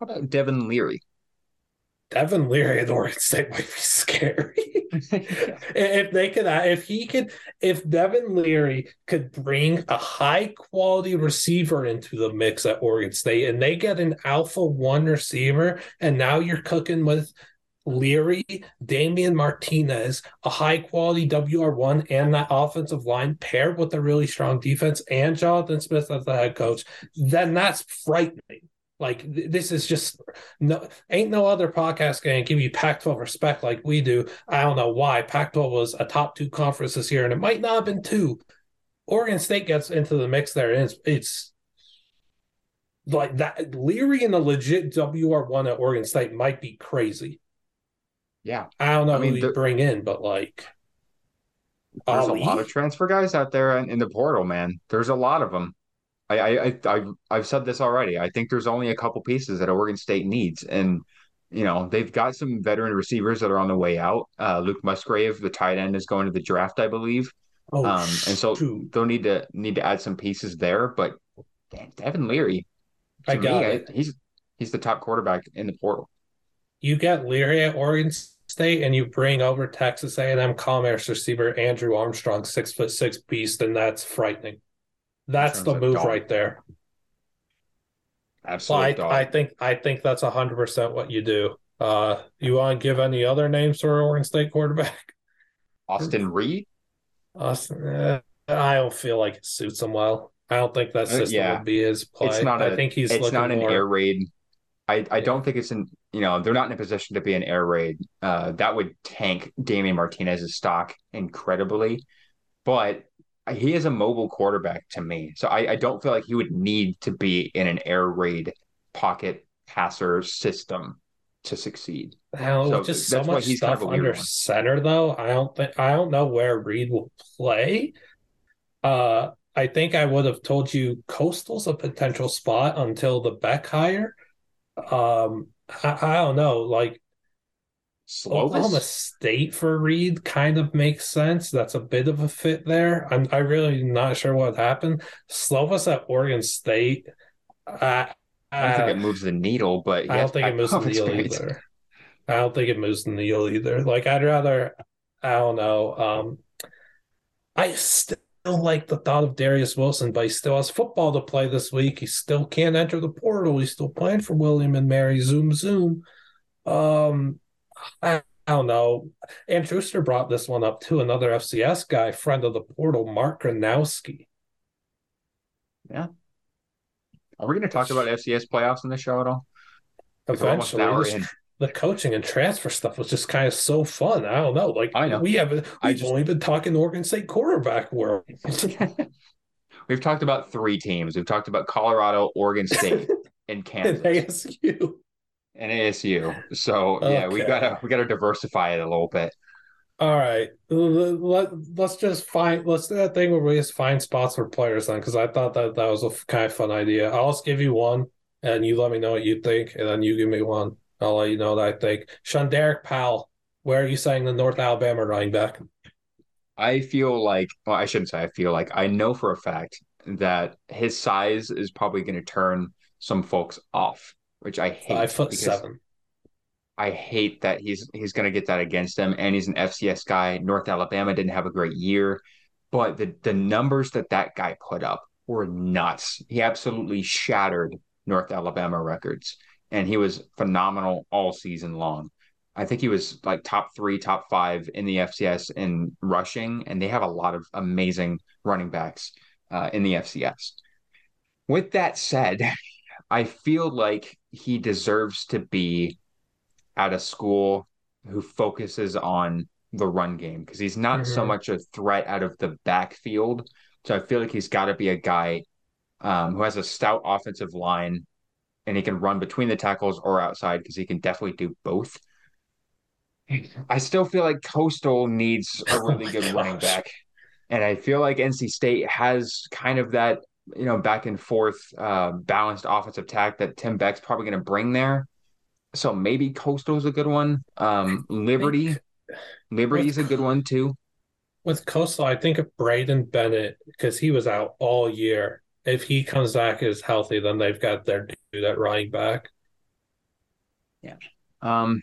How about Devin Leary? Devin Leary at Oregon State might be scary. if they could, if he could, if Devin Leary could bring a high quality receiver into the mix at Oregon State and they get an alpha one receiver, and now you're cooking with Leary, Damien Martinez, a high quality WR1 and that offensive line paired with a really strong defense and Jonathan Smith as the head coach, then that's frightening. Like this is just no ain't no other podcast gonna give you Pac-12 respect like we do. I don't know why. Pac-12 was a top two conference this year, and it might not have been two. Oregon State gets into the mix there, and it's, it's like that. Leary and a legit WR one at Oregon State might be crazy. Yeah, I don't know I mean, who you bring in, but like, there's Ali? a lot of transfer guys out there in, in the portal, man. There's a lot of them. I, I, I, I've said this already. I think there's only a couple pieces that Oregon State needs, and you know they've got some veteran receivers that are on the way out. Uh, Luke Musgrave, the tight end, is going to the draft, I believe. Oh, um, and so shoot. they'll need to need to add some pieces there. But Devin Leary, I got me, it. I, he's he's the top quarterback in the portal. You get Leary at Oregon State, and you bring over Texas A&M Commerce receiver Andrew Armstrong, six foot six beast, and that's frightening. That's the move dog. right there. Absolutely. I, I, think I think that's hundred percent what you do. Uh, you want to give any other names for Oregon State quarterback? Austin Reed. Austin, uh, I don't feel like it suits him well. I don't think that uh, system uh, yeah. would be his play. It's not. A, I think he's. It's not an more... air raid. I, I yeah. don't think it's in. You know, they're not in a position to be an air raid. Uh, that would tank Damien Martinez's stock incredibly. But he is a mobile quarterback to me. So I, I don't feel like he would need to be in an air raid pocket passer system to succeed. Hell, so just so much stuff kind of under center though. I don't think I don't know where Reed will play. Uh I think I would have told you Coastal's a potential spot until the Beck hire. Um I, I don't know. Like Slovis? Oklahoma State for Reed kind of makes sense. That's a bit of a fit there. I'm I really not sure what happened. Slovis at Oregon State. Uh, I don't think it moves the needle, but I don't think it moves the needle either. I don't think it moves the needle either. Like I'd rather, I don't know. Um, I still like the thought of Darius Wilson, but he still has football to play this week. He still can't enter the portal. He's still playing for William and Mary. Zoom, zoom. Um, I, I don't know. And Schuster brought this one up to another FCS guy, friend of the portal, Mark Gronowski. Yeah. Are we going to talk about FCS playoffs in the show at all? Eventually, the coaching and transfer stuff was just kind of so fun. I don't know. Like I know we have we've just, only been talking Oregon State quarterback world. we've talked about three teams. We've talked about Colorado, Oregon State, and Kansas. And ASU and ASU. So okay. yeah, we gotta we gotta diversify it a little bit. All right, let, let's just find let's do that thing where we just find spots for players then, because I thought that that was a kind of fun idea. I'll just give you one, and you let me know what you think, and then you give me one. I'll let you know that I think. Shunderrick Powell, where are you saying the North Alabama running back? I feel like, well, I shouldn't say I feel like I know for a fact that his size is probably going to turn some folks off which I hate. Five foot seven. I hate that he's he's going to get that against him, and he's an FCS guy. North Alabama didn't have a great year, but the the numbers that that guy put up were nuts. He absolutely shattered North Alabama records, and he was phenomenal all season long. I think he was like top three, top five in the FCS in rushing, and they have a lot of amazing running backs uh, in the FCS. With that said, I feel like he deserves to be at a school who focuses on the run game because he's not mm-hmm. so much a threat out of the backfield. So I feel like he's got to be a guy um, who has a stout offensive line and he can run between the tackles or outside because he can definitely do both. I still feel like Coastal needs a oh really oh good gosh. running back. And I feel like NC State has kind of that you know, back and forth, uh, balanced offensive attack that Tim Beck's probably going to bring there. So maybe Coastal is a good one. Um, Liberty, Liberty's with, a good one too. With Coastal, I think of Braden Bennett because he was out all year. If he comes back as healthy, then they've got their dude at running back. Yeah. Um,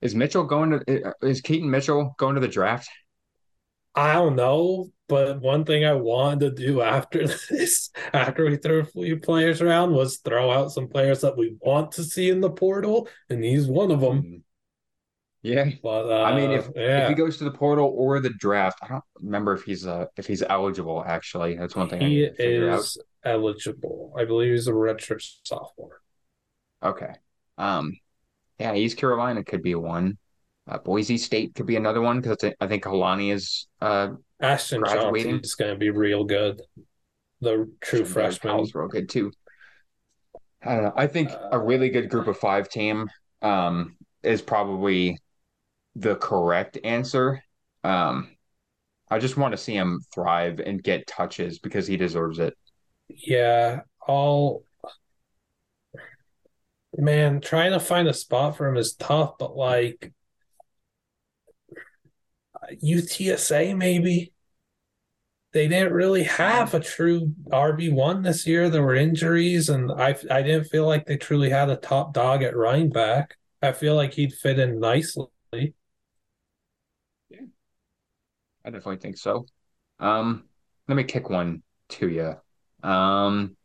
is Mitchell going to? Is Keaton Mitchell going to the draft? I don't know, but one thing I wanted to do after this, after we threw a few players around, was throw out some players that we want to see in the portal, and he's one of them. Yeah. But uh, I mean, if yeah, if he goes to the portal or the draft, I don't remember if he's uh if he's eligible. Actually, that's one thing I he figure out. is eligible. I believe he's a redshirt sophomore. Okay. Um, yeah, East Carolina could be one. Uh, Boise State could be another one because I think Holani is uh Ashton Graduating. Chauncey is going to be real good. The true freshman. Powell's real good too. I don't know. I think a Uh, really good group of five team um is probably the correct answer. Um, I just want to see him thrive and get touches because he deserves it. Yeah, all man, trying to find a spot for him is tough, but like UTSA maybe. They didn't really have a true RB1 this year. There were injuries, and I I didn't feel like they truly had a top dog at running back. I feel like he'd fit in nicely. I definitely think so. Um, let me kick one to you. Um,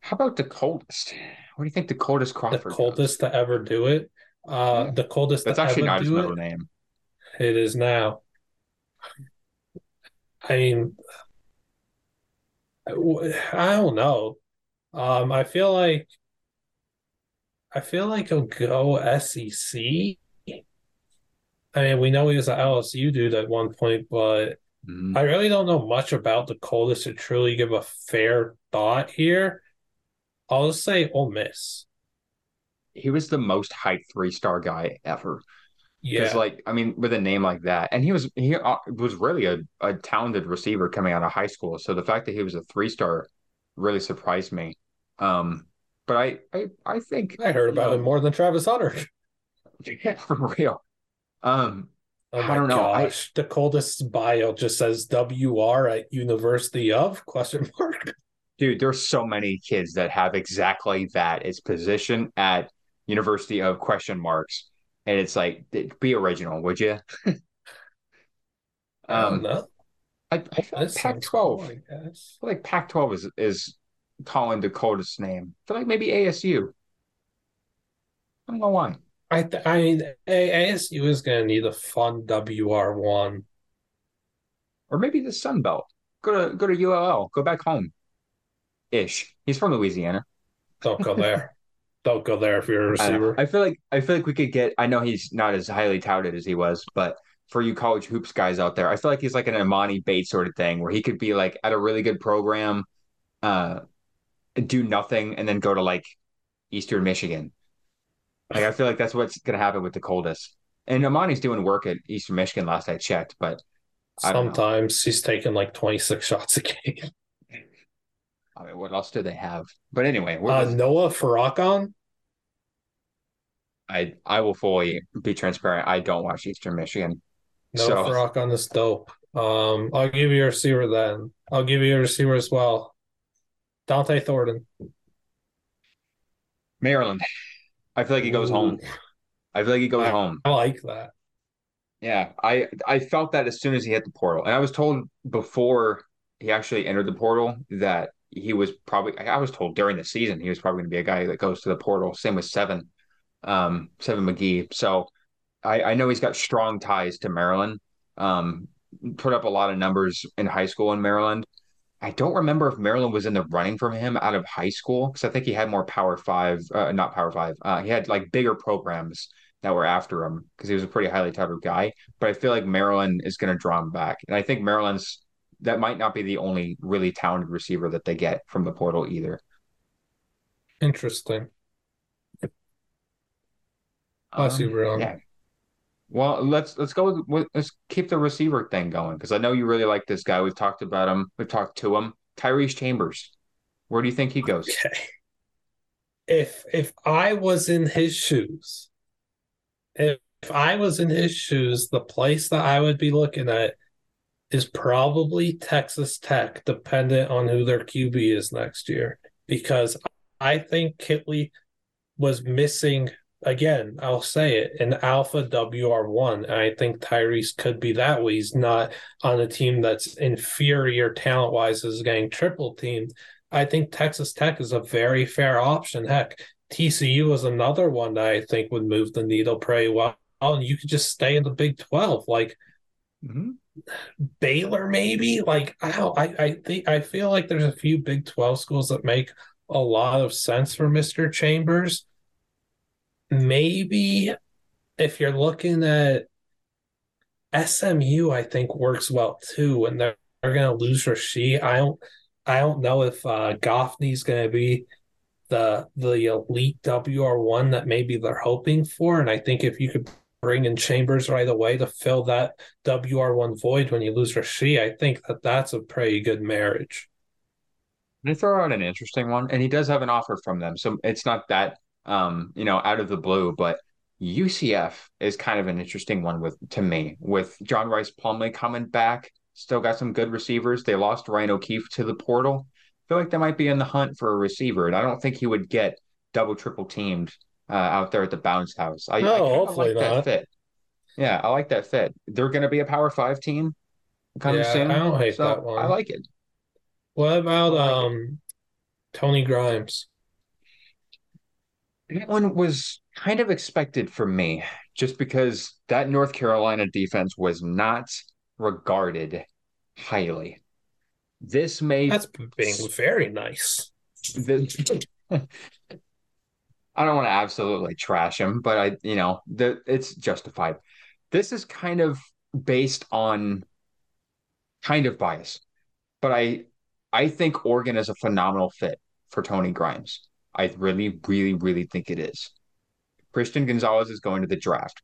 how about the coldest? What do you think the coldest The Crawford coldest to ever do it. Uh, Yeah. the coldest That's actually ever not his middle it. name. It is now. I mean, I don't know. Um, I feel like I feel like he'll go SEC. I mean, we know he was an LSU dude at one point, but Mhm. I really don't know much about the coldest to truly give a fair thought here. I'll just say Ole Miss. He was the most hyped three star guy ever. Because, Yeah, like, I mean, with a name like that, and he was he uh, was really a, a talented receiver coming out of high school. So the fact that he was a three star really surprised me. Um, but I I I think I heard about you him more than Travis Hunter. yeah, for real. Um, Oh I don't know. I gosh, the coldest bio just says WR at University of question mark. dude, there's so many kids that have exactly that. It's position at University of question marks, and it's like be original, would you? Um, know. I, I feel like This sounds cool, Pac-12. I guess. feel like Pac-12 is is calling the coldest name. I feel like maybe ASU. I don't know why. I th I mean, ASU is going to need a fun WR1. Or maybe the Sun Belt. Go to go to ULL. Go back home. Ish. He's from Louisiana. Don't go there. Don't go there if you're a receiver. I feel like I feel like we could get I know he's not as highly touted as he was, but for you college hoops guys out there, I feel like he's like an Emoni Bates sort of thing where he could be like at a really good program, uh do nothing and then go to like Eastern Michigan. Like I feel like that's what's gonna happen with the coldest. And Emoni's doing work at Eastern Michigan last I checked, but I don't know. Sometimes he's taking like 26 shots a game. I mean, what else do they have? But anyway, Uh, Noah Farrakhan? I I will fully be transparent. I don't watch Eastern Michigan. Noah So Farrakhan is dope. Um, I'll give you a receiver then. I'll give you a receiver as well. Dont'e Thornton. Maryland. I feel like he goes home. I feel like he goes I, home. I like that. Yeah, I I felt that as soon as he hit the portal, and I was told before he actually entered the portal that he was probably. I was told during the season he was probably going to be a guy that goes to the portal. Same with Seven, um, Seven McGee. So I I know he's got strong ties to Maryland. Um, put up a lot of numbers in high school in Maryland. I don't remember if Maryland was in the running for him out of high school because I think he had more Power Five, uh, not Power Five. Uh, he had like bigger programs that were after him because he was a pretty highly touted guy. But I feel like Maryland is going to draw him back, and I think Maryland's that might not be the only really talented receiver that they get from the portal either. Interesting. I see Um, where I'm- yeah. Well, let's let's go with let's keep the receiver thing going because I know you really like this guy. We've talked about him. We've talked to him. Tyrese Chambers. Where do you think he goes? Okay. If if I was in his shoes, if, if I was in his shoes, the place that I would be looking at is probably Texas Tech, dependent on who their QB is next year. Because I think Kitley was missing again, I'll say it, an alpha WR1. And I think Tyrese could be that way. He's not on a team that's inferior talent wise, is getting triple teamed. I think Texas Tech is a very fair option. Heck, TCU is another one that I think would move the needle pretty well. And you could just stay in the Big 12. Like mm-hmm. Baylor, maybe. Like I don't I, I think I feel like there's a few Big 12 schools that make a lot of sense for Mr. Chambers. Maybe if you're looking at SMU, I think works well too, and they're, they're gonna lose Rashee. I don't I don't know if uh Goffney's gonna be the the elite WR one that maybe they're hoping for. And I think if you could bring in Chambers right away to fill that WR one void when you lose Rashee, I think that that's a pretty good marriage. They throw out an interesting one, and he does have an offer from them, so it's not that um, you know out of the blue, but UCF is kind of an interesting one with to me with John Rhys Plumlee coming back. Still got some good receivers. They lost Ryan O'Keefe to the portal. I feel like they might be in the hunt for a receiver, and I don't think he would get double triple teamed uh, out there at the bounce house. I, no, I hopefully like not. that fit. Yeah, I like that fit. They're going to be a Power Five team coming yeah, soon. I don't hate so that one. I like it. What about like um Tony Grimes? That one was kind of expected from me, just because that North Carolina defense was not regarded highly. This may that's being very nice. I don't want to absolutely trash him, but I, you know, the it's justified. This is kind of based on kind of bias, but I I think Oregon is a phenomenal fit for Tony Grimes. I really, really, really think it is. Christian Gonzalez is going to the draft.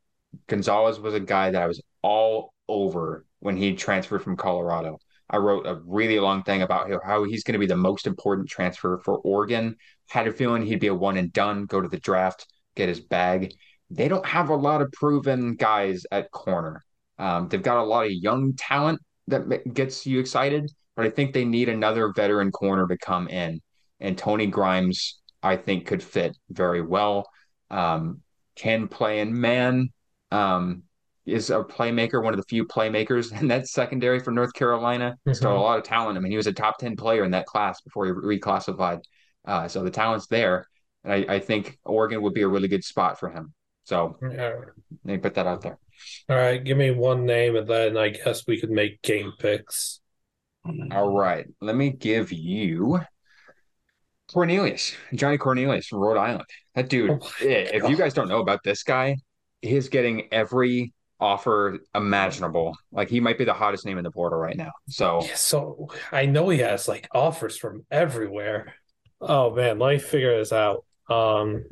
Gonzalez was a guy that I was all over when he transferred from Colorado. I wrote a really long thing about how he's going to be the most important transfer for Oregon. Had a feeling he'd be a one and done, go to the draft, get his bag. They don't have a lot of proven guys at corner. Um, they've got a lot of young talent that gets you excited, but I think they need another veteran corner to come in. And Tony Grimes, I think, could fit very well. Um, can play in man. Um, is a playmaker, one of the few playmakers in that secondary for North Carolina. Mm-hmm. Still a lot of talent. I mean, he was a top 10 player in that class before he reclassified. Uh, so the talent's there. And I, I, think Oregon would be a really good spot for him. So yeah. let me put that out there. All right. Give me one name and then I guess we could make game picks. All right. Let me give you Cornelius, Johnny Cornelius from Rhode Island. That dude, oh if you guys don't know about this guy, he's getting every offer imaginable. Like he might be the hottest name in the portal right now. So yeah, so I know he has like offers from everywhere. Oh man, let me figure this out. Um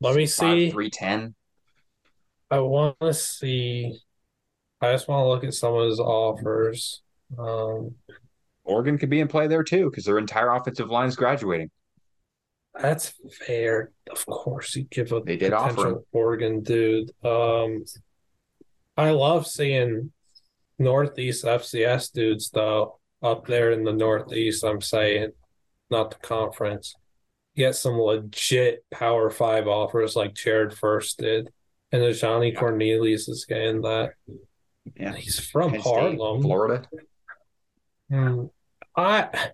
let me see. Three ten. I want to see. I just want to look at some of his offers. Um Oregon could be in play there too because their entire offensive line is graduating. That's fair. Of course, you give a they did offer Oregon dude. Um, I love seeing Northeast FCS dudes though up there in the Northeast. I'm saying, not the conference. Get some legit Power Five offers like Jared First did, and the Johnny yeah. Cornelius is getting that. Yeah, he's from Penn Harlem, State, Florida. Hmm. I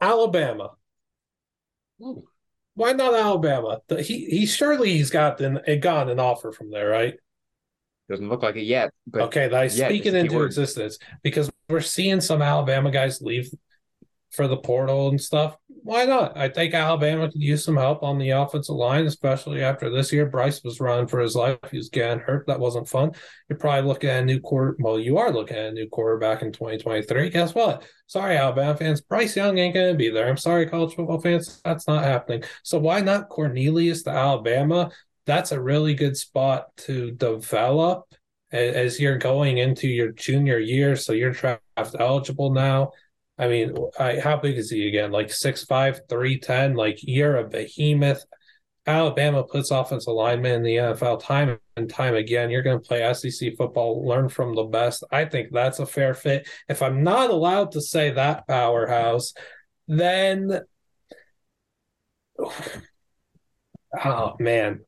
Alabama. Why not Alabama? He he surely he's got an, got an offer from there, right? Doesn't look like it yet. But okay, I speak it into existence because we're seeing some Alabama guys leave for the portal and stuff. Why not? I think Alabama could use some help on the offensive line, especially after this year. Bryce was running for his life. He was getting hurt. That wasn't fun. You're probably looking at a new quarter. Well, you are looking at a new quarterback in 2023. Guess what? Sorry, Alabama fans. Bryce Young ain't going to be there. I'm sorry, college football fans. That's not happening. So why not Cornelius to Alabama? that's a really good spot to develop as you're going into your junior year. So you're draft eligible now. I mean, I, how big is he again? Like 6'5, 310? Like you're a behemoth. Alabama puts offensive linemen in the NFL time and time again. You're going to play SEC football, learn from the best. I think that's a fair fit. If I'm not allowed to say that powerhouse, then oh man,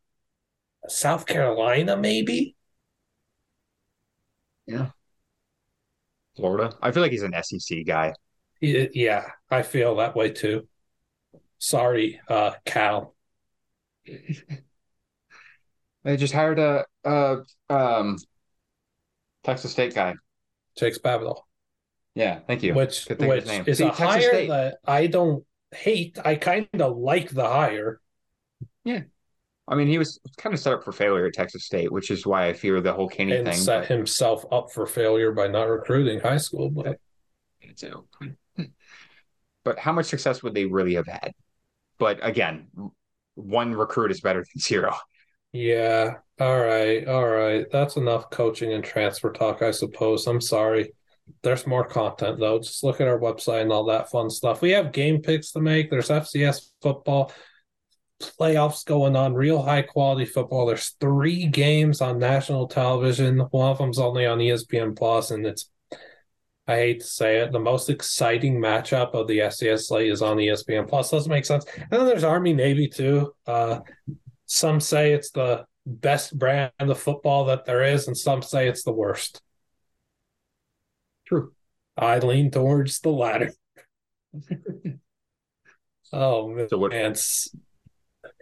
South Carolina, maybe. Yeah. Florida. I feel like he's an SEC guy. Yeah, I feel that way too. Sorry, uh, Cal. They just hired a, a um, Texas State guy. Jake Spavital. Yeah, thank you. Which which is See, a Texas hire State. that I don't hate. I kind of like the hire. Yeah. I mean, he was kind of set up for failure at Texas State, which is why I fear the whole Kenny and thing. Set but... himself up for failure by not recruiting high school. But too. But how much success would they really have had? But again, one recruit is better than zero. Yeah. All right. All right. That's enough coaching and transfer talk, I suppose. I'm sorry. There's more content though. Just look at our website and all that fun stuff. We have game picks to make. There's FCS football playoffs going on, real high quality football. There's three games on national television. One of them's only on ESPN Plus, and it's I hate to say it, the most exciting matchup of the FCS slate is on ESPN Plus. Doesn't make sense. And then there's Army Navy too. Uh, some say it's the best brand of football that there is, and some say it's the worst. True. I lean towards the latter. oh man, so what,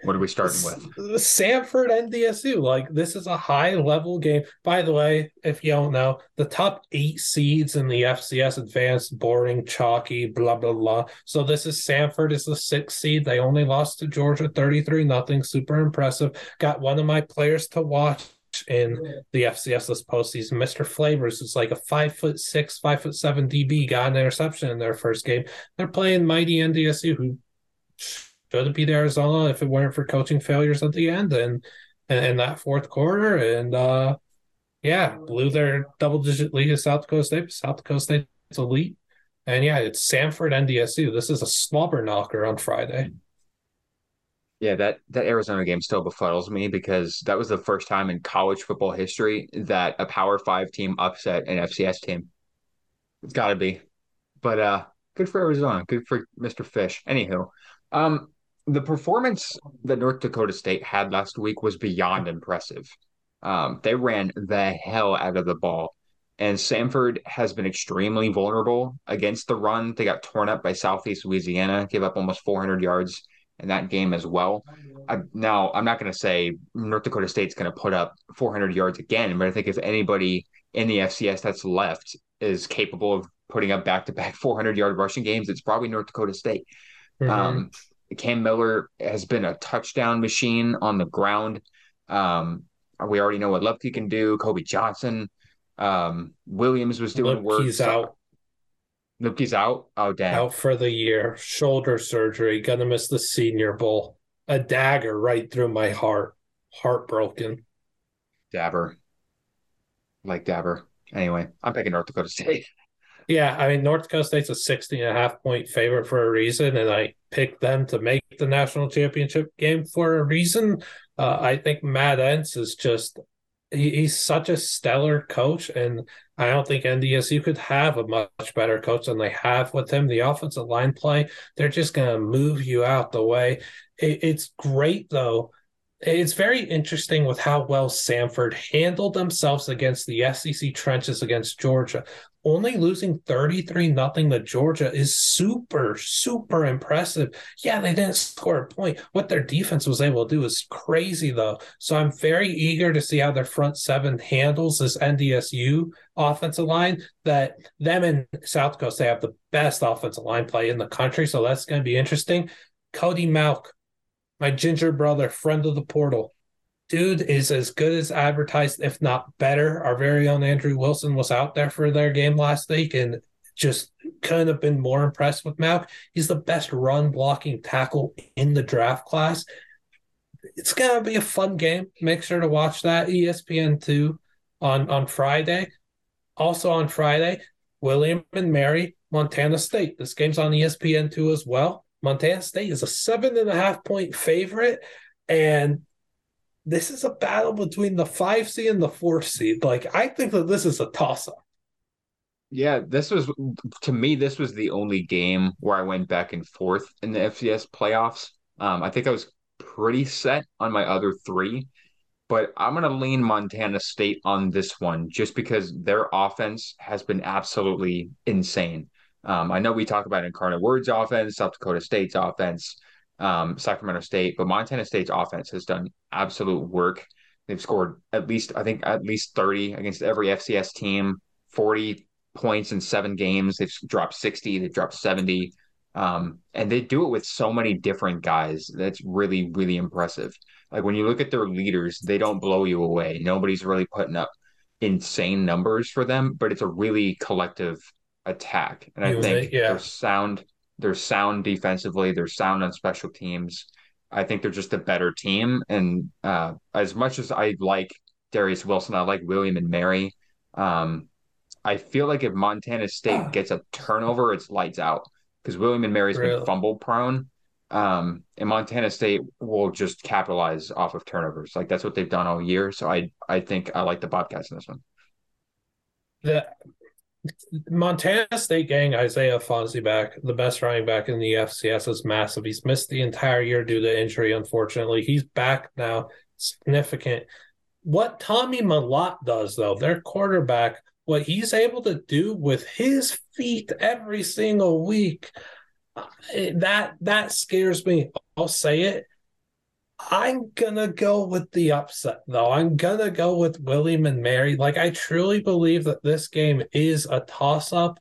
what are we starting with? Samford NDSU. Like this is a high level game. By the way, if you don't know, the top eight seeds in the FCS advanced, boring, chalky, blah blah blah. So this is Samford is the sixth seed. They only lost to Georgia 33 nothing. Super impressive. Got one of my players to watch in the FCS this postseason. Mr. Flavors is like a five foot six, five foot seven DB, got an interception in their first game. They're playing mighty NDSU, who should beat Arizona if it weren't for coaching failures at the end and in that fourth quarter. And uh, yeah, blew their double digit lead to South Dakota State. South Dakota State's elite. And yeah, it's Samford NDSU. This is a slobber knocker on Friday. Yeah, that that Arizona game still befuddles me because that was the first time in college football history that a Power Five team upset an FCS team. It's got to be, but uh, good for Arizona. Good for Mr. Fisch. Anywho, um, the performance that North Dakota State had last week was beyond impressive. Um, they ran the hell out of the ball. And Samford has been extremely vulnerable against the run. They got torn up by Southeast Louisiana, gave up almost 400 yards in that game as well. I, now, I'm not going to say North Dakota State's going to put up 400 yards again, but I think if anybody in the FCS that's left is capable of putting up back to back 400 yard rushing games, it's probably North Dakota State. Mm-hmm. Um, Cam Miller has been a touchdown machine on the ground. Um, we already know what Luepke can do. Kobe Johnson, um, Williams was doing Luepke's work. He's out. Luepke's out. Oh, damn. Out for the year. Shoulder surgery. Gonna miss the Senior Bowl. A dagger right through my heart. Heartbroken. Dabber. Like Dabber. Anyway, I'm picking North Dakota State. Yeah, I mean, North Dakota State's a 16 and a half point favorite for a reason, and I picked them to make the national championship game for a reason. Uh, I think Matt Entz is just, he, he's such a stellar coach, and I don't think NDSU could have a much better coach than they have with him. The offensive line play, they're just going to move you out the way. It, it's great, though it's very interesting with how well Samford handled themselves against the SEC trenches against Georgia only losing 33 nothing to Georgia is super, super impressive. Yeah, they didn't score a point. What their defense was able to do is crazy, though. So I'm very eager to see how their front seven handles this NDSU offensive line. That them and South Coast, they have the best offensive line play in the country. So that's going to be interesting. Cody Mauch, my ginger brother, friend of the portal dude is as good as advertised, if not better. Our very own Andrew Wilson was out there for their game last week and just couldn't have been more impressed with Mauch. He's the best run blocking tackle in the draft class. It's gonna be a fun game. Make sure to watch that ESPN two on on Friday. Also on Friday, William and Mary, Montana State. This game's on ESPN two as well. Montana State is a seven and a half point favorite, and this is a battle between the five seed and the four seed. Like I think that this is a toss up. Yeah, this was to me. This was the only game where I went back and forth in the FCS playoffs. Um, I think I was pretty set on my other three, but I'm going to lean Montana State on this one just because their offense has been absolutely insane. Um, I know we talk about Incarnate Word's offense, South Dakota State's offense, um, Sacramento State, but Montana State's offense has done absolute work. They've scored at least, I think, at least 30 against every FCS team, 40 points in seven games. They've dropped 60, they've dropped 70. Um, and they do it with so many different guys. That's really, really impressive. Like when you look at their leaders, they don't blow you away. Nobody's really putting up insane numbers for them, but it's a really collective attack. And I think yeah. they're sound, they're sound defensively, they're sound on special teams. I think they're just a better team. And uh, as much as I like Darius Wilson, I like William and Mary. Um, I feel like if Montana State gets a turnover, it's lights out because William and Mary's really? been fumble prone. Um, and Montana State will just capitalize off of turnovers. Like that's what they've done all year. So I I think I like the Bobcats in this one. The Montana State gang, Isaiah Ifanse back, the best running back in the FCS is massive. He's missed the entire year due to injury, unfortunately. He's back now, significant. What Tommy Mellott does, though, their quarterback, what he's able to do with his feet every single week uh, that that scares me. I'll say it. I'm gonna go with the upset though. I'm gonna go with William and Mary. Like I truly believe that this game is a toss up,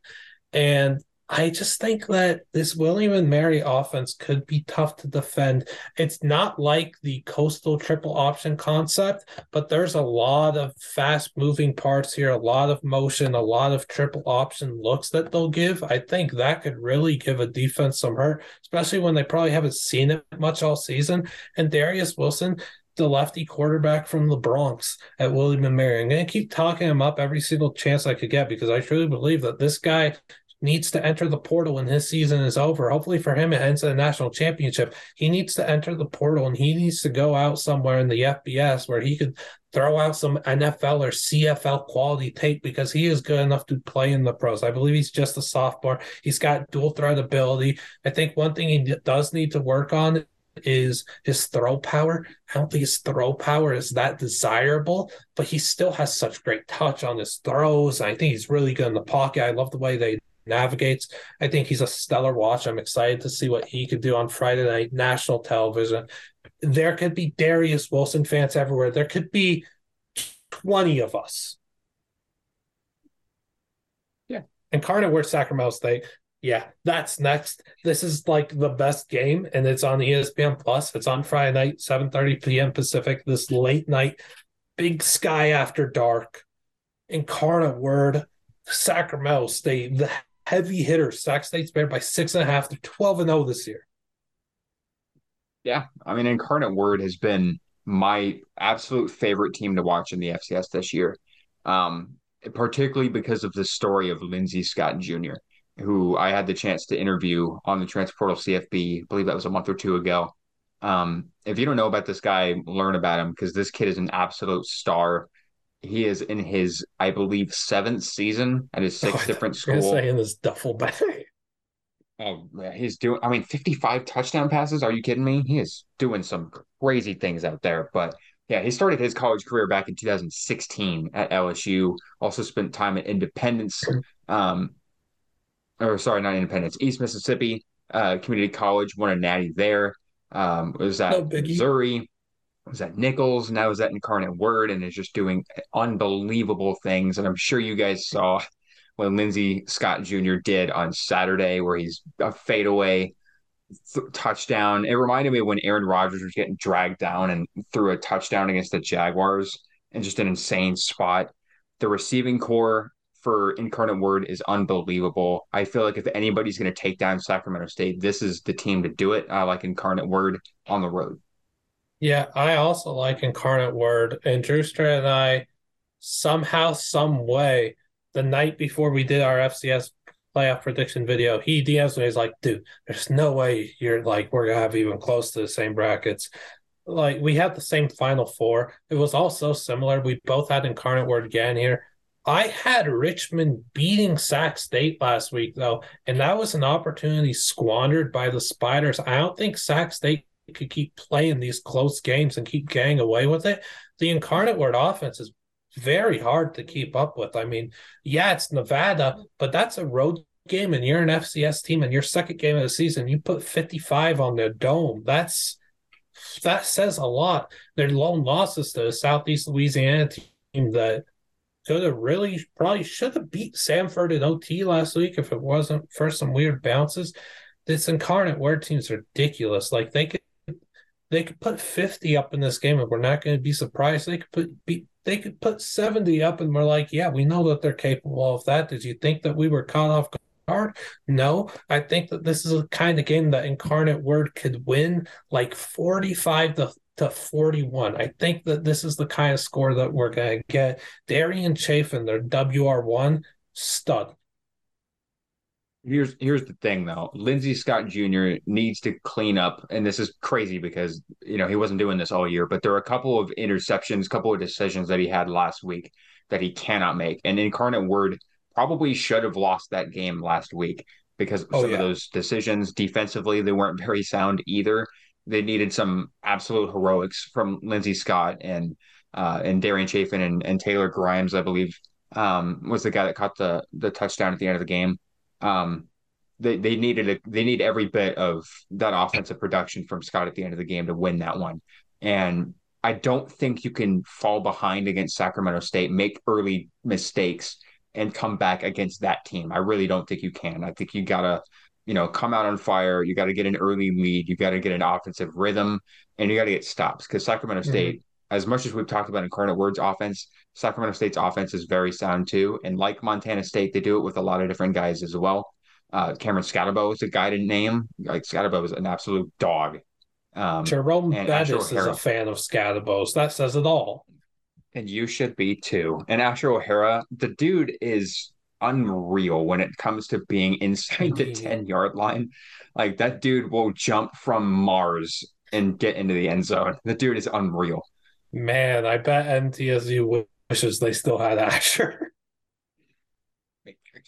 and I just think that this William and Mary offense could be tough to defend. It's not like the coastal triple option concept, but there's a lot of fast moving parts here, a lot of motion, a lot of triple option looks that they'll give. I think that could really give a defense some hurt, especially when they probably haven't seen it much all season. And Darius Wilson, the lefty quarterback from the Bronx at William and Mary. I'm going to keep talking him up every single chance I could get because I truly believe that this guy needs to enter the portal when his season is over. Hopefully for him, it ends in a national championship. He needs to enter the portal and he needs to go out somewhere in the FBS where he could throw out some NFL or CFL quality tape because he is good enough to play in the pros. I believe he's just a sophomore. He's got dual threat ability. I think one thing he does need to work on is his throw power. I don't think his throw power is that desirable, but he still has such great touch on his throws. I think he's really good in the pocket. I love the way they navigates. I think he's a stellar watch. I'm excited to see what he could do on Friday night national television. There could be Darius Wilson fans everywhere. There could be 20 of us. Yeah. Incarnate Word Sacramento State. Yeah, that's next. This is like the best game, and it's on ESPN Plus. It's on Friday night, 7:30 p.m. Pacific. This late night, big sky after dark. Incarnate Word, Sacramento State. The heavy hitters. Sac State's better by six and a half. They're 12 and 0 this year. Yeah. I mean, Incarnate Word has been my absolute favorite team to watch in the FCS this year, um, particularly because of the story of Lindsey Scott Jr., who I had the chance to interview on the Transfer Portal CFB. I believe that was a month or two ago. Um, if you don't know about this guy, learn about him because this kid is an absolute star he is in his, I believe, seventh season at his six oh, different schools. in his duffel bag. Oh, he's doing. I mean, fifty-five touchdown passes. Are you kidding me? He is doing some crazy things out there. But yeah, he started his college career back in 2016 at LSU. Also spent time at Independence, um, or sorry, not Independence, East Mississippi uh, Community College. Won a Natty there. Um, was at no Missouri was at Nicholls, now is at Incarnate Word, and is just doing unbelievable things. And I'm sure you guys saw what Lindsey Scott Jr. did on Saturday, where he's a fadeaway th- touchdown. It reminded me of when Aaron Rodgers was getting dragged down and threw a touchdown against the Jaguars, and just an insane spot. The receiving corps for Incarnate Word is unbelievable. I feel like if anybody's going to take down Sacramento State, this is the team to do it. I like Incarnate Word on the road. Yeah, I also like Incarnate Word. And Drew Drewster and I, somehow, some way, the night before we did our FCS playoff prediction video, he DMs me. He's like, dude, there's no way you're like, we're to have even close to the same brackets. Like, we had the same final four. It was all so similar. We both had Incarnate Word again here. I had Richmond beating Sac State last week, though, and that was an opportunity squandered by the Spiders. I don't think Sac State could keep playing these close games and keep getting away with it, the incarnate word offense is very hard to keep up with. I mean, yeah, it's Nevada, but that's a road game and you're an FCS team and your second game of the season, you put 55 on the dome. That's that says a lot. Their lone losses to the Southeast Louisiana team that could have really probably should have beat Samford in OT last week if it wasn't for some weird bounces. This incarnate word team's ridiculous. Like they could they could put 50 up in this game and we're not going to be surprised. They could put be, they could put 70 up and we're like, yeah, we know that they're capable of that. Did you think that we were caught off guard? No, I think that this is a kind of game that Incarnate Word could win like 45 to, to 41. I think that this is the kind of score that we're going to get. Darion Chafin, their WR1, stud. Here's here's the thing though. Lindsey Scott Jr. needs to clean up, and this is crazy because you know he wasn't doing this all year, but there are a couple of interceptions, a couple of decisions that he had last week that he cannot make. And Incarnate Word probably should have lost that game last week because oh, some yeah. of those decisions defensively they weren't very sound either. They needed some absolute heroics from Lindsey Scott and uh, and Darion Chafin and, and Taylor Grimes, I believe, um, was the guy that caught the the touchdown at the end of the game. Um, they they needed a, they need every bit of that offensive production from Scott at the end of the game to win that one. And I don't think you can fall behind against Sacramento State, make early mistakes, and come back against that team. I really don't think you can. I think you gotta, you know, come out on fire. You got to get an early lead. You got to get an offensive rhythm, and you got to get stops because Sacramento mm-hmm. State as much as we've talked about Incarnate Word's offense, Sacramento State's offense is very sound too. And like Montana State, they do it with a lot of different guys as well. Uh, Cameron Skattebo is a guy to name. Like Skattebo is an absolute dog. Um, Jerome Bettis is a fan of Skattebo's. That says it all. And you should be too. And Asher O'Hara, the dude is unreal when it comes to being inside the 10 yard line. Like that dude will jump from Mars and get into the end zone. The dude is unreal. Man, I bet MTSU wishes they still had Asher.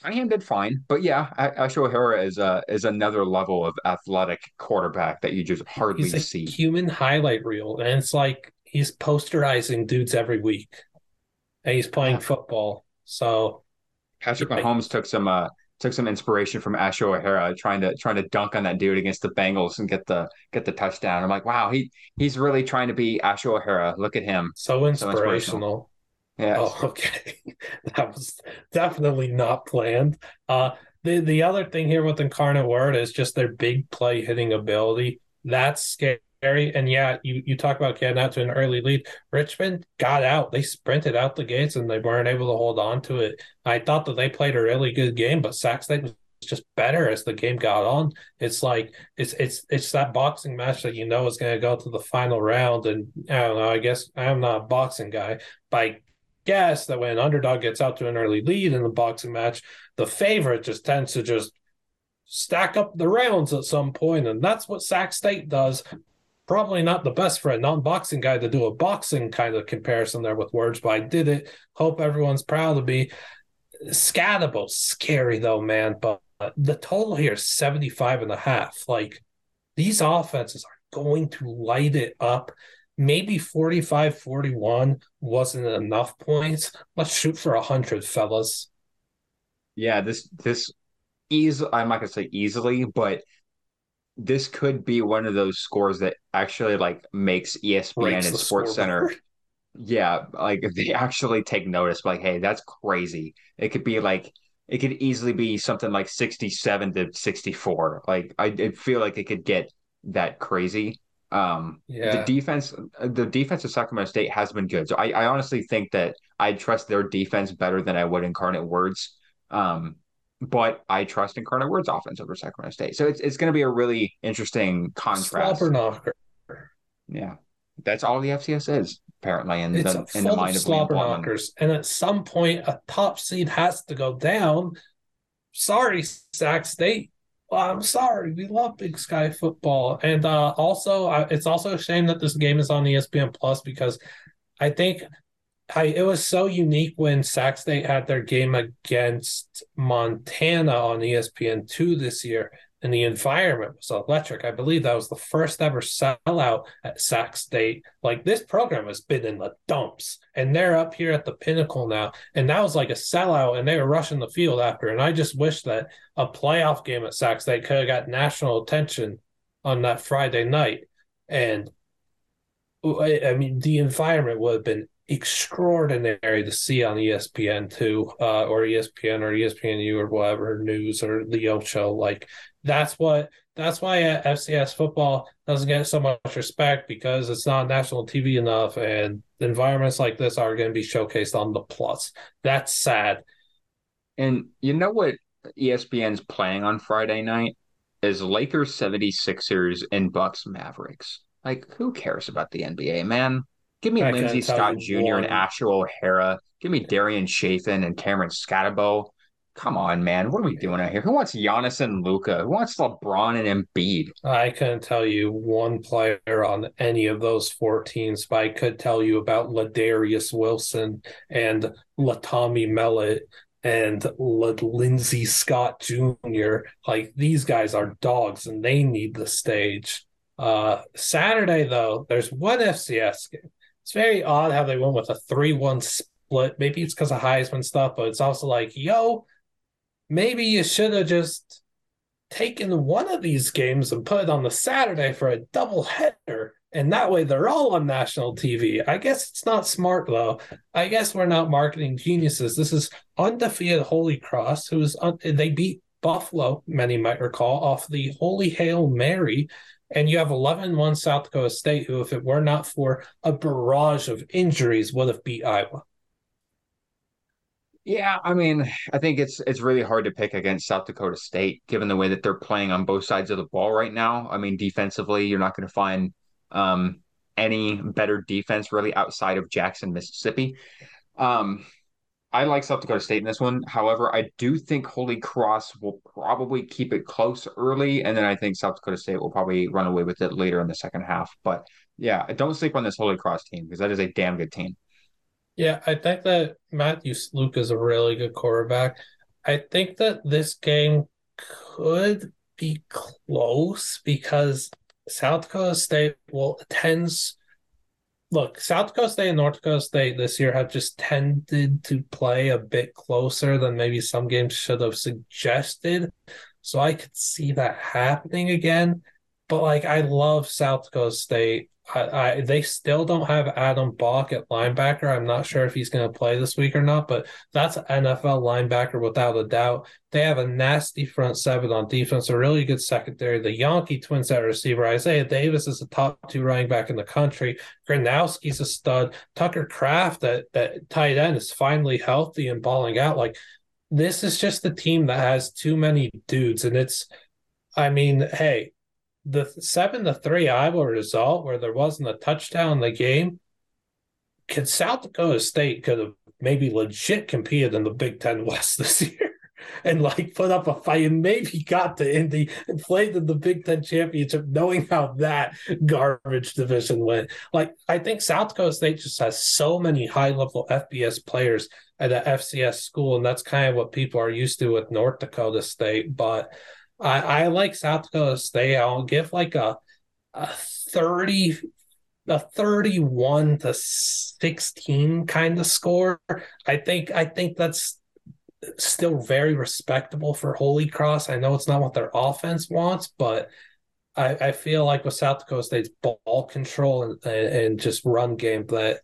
Cunningham did fine, but yeah, Asher O'Hara is uh is another level of athletic quarterback that you just hardly he's a see. Human highlight reel, and it's like he's posterizing dudes every week, and he's playing yeah. football. So Patrick Mahomes took some uh took some inspiration from Asher O'Hara trying to trying to dunk on that dude against the Bengals and get the get the touchdown. I'm like, wow, he he's really trying to be Asher O'Hara. Look at him. So inspirational. So inspirational. Yeah. Oh, okay. that was definitely not planned. Uh the the other thing here with Incarnate Word is just their big play hitting ability. That's scary. And yeah, you, you talk about getting out to an early lead. Richmond got out. They sprinted out the gates and they weren't able to hold on to it. I thought that they played a really good game, but Sac State was just better as the game got on. It's like it's it's it's that boxing match that you know is going to go to the final round. And I don't know. I guess I'm not a boxing guy, but I guess that when an underdog gets out to an early lead in the boxing match, the favorite just tends to just stack up the rounds at some point, and that's what Sac State does probably not the best for a non-boxing guy to do a boxing kind of comparison there with words, but I did it. Hope everyone's proud of me. Skattebo, scary though, man. But the total here is 75 and a half. Like these offenses are going to light it up. Maybe 45 41 wasn't enough points. Let's shoot for 100, fellas. Yeah, this, this, easy, I'm not going to say easily, but this could be one of those scores that actually like makes ESPN Breaks and Sports Center. Yeah, like they actually take notice. Like, hey, that's crazy. It could be like it could easily be something like sixty-seven to sixty-four. Like, I, I feel like it could get that crazy. Um, yeah. the defense, the defense of Sacramento State has been good. So I, I honestly think that I trust their defense better than I would Incarnate Words. Um, but I trust Incarnate Word's offense over Sacramento State. So it's it's going to be a really interesting contrast. Yeah, that's all the FCS is apparently in it's the in the mind of, slobber knockers. And at some point, a top seed has to go down. Sorry, Sac State. Well, I'm sorry. We love Big Sky football, and uh, also it's also a shame that this game is on ESPN Plus because I think I, it was so unique when Sac State had their game against Montana on ESPN two this year. And the environment was electric. I believe that was the first ever sellout at Sac State. Like this program has been in the dumps, and they're up here at the pinnacle now. And that was like a sellout, and they were rushing the field after. And I just wish that a playoff game at Sac State could have got national attention on that Friday night. And I mean, the environment would have been extraordinary to see on ESPN two, uh, or ESPN or ESPNU or whatever news or the Ocho. Like that's what that's why FCS football doesn't get so much respect because it's not national TV enough, and environments like this are going to be showcased on the Plus. That's sad. And you know what ESPN's playing on Friday night is Lakers 76ers and Bucks Mavericks. Like, who cares about the NBA, man? Give me Lindsey Scott Jr. And Asher O'Hara. Give me Darion Chafin and Cameron Skattebo. Come on, man. What are we doing out here? Who wants Giannis and Luka? Who wants LeBron and Embiid? I couldn't tell you one player on any of those four teams, but I could tell you about Ladarius Wilson and Latommy Mellott and Lindsey Scott Jr. Like these guys are dogs and they need the stage. Uh, Saturday though, there's one FCS game. It's very odd how they went with a three-one split. Maybe it's because of Heisman stuff, but it's also like, yo, maybe you should have just taken one of these games and put it on the Saturday for a double header. And that way they're all on national TV. I guess it's not smart though. I guess we're not marketing geniuses. This is undefeated Holy Cross, who's un- they beat Buffalo, many might recall, off the Holy Hail Mary. And you have 11 1 South Dakota State, who, if it were not for a barrage of injuries, would have beat Iowa. Yeah, I mean, I think it's it's really hard to pick against South Dakota State given the way that they're playing on both sides of the ball right now. I mean, defensively, you're not going to find um, any better defense really outside of Jackson, Mississippi. Um, I like South Dakota State in this one. However, I do think Holy Cross will probably keep it close early, and then I think South Dakota State will probably run away with it later in the second half. But yeah, don't sleep on this Holy Cross team because that is a damn good team. Yeah, I think that Matthew Sluka is a really good quarterback. I think that this game could be close because South Dakota State will tends look, South Dakota State and North Dakota State this year have just tended to play a bit closer than maybe some games should have suggested. So I could see that happening again. But like I love South Dakota State. I, I, they still don't have Adam Bock at linebacker. I'm not sure if he's going to play this week or not, but that's NFL linebacker without a doubt. They have a nasty front seven on defense, a really good secondary. The Janke twins at receiver. Isaiah Davis is a top two running back in the country. Gronowski's a stud. Tucker Kraft that that tight end is finally healthy and balling out. Like this is just a team that has too many dudes, and it's. I mean, hey, the seven to three Iowa result where there wasn't a touchdown in the game, could South Dakota State could have maybe legit competed in the Big Ten West this year and like put up a fight and maybe got to Indy and played in the Big Ten championship, knowing how that garbage division went. Like I think South Dakota State just has so many high level FBS players at a FCS school, and that's kind of what people are used to with North Dakota State, but I, I like South Dakota State. I'll give like a a 30 a 31 to 16 kind of score. I think I think that's still very respectable for Holy Cross. I know it's not what their offense wants, but I, I feel like with South Dakota State's ball control and, and just run game that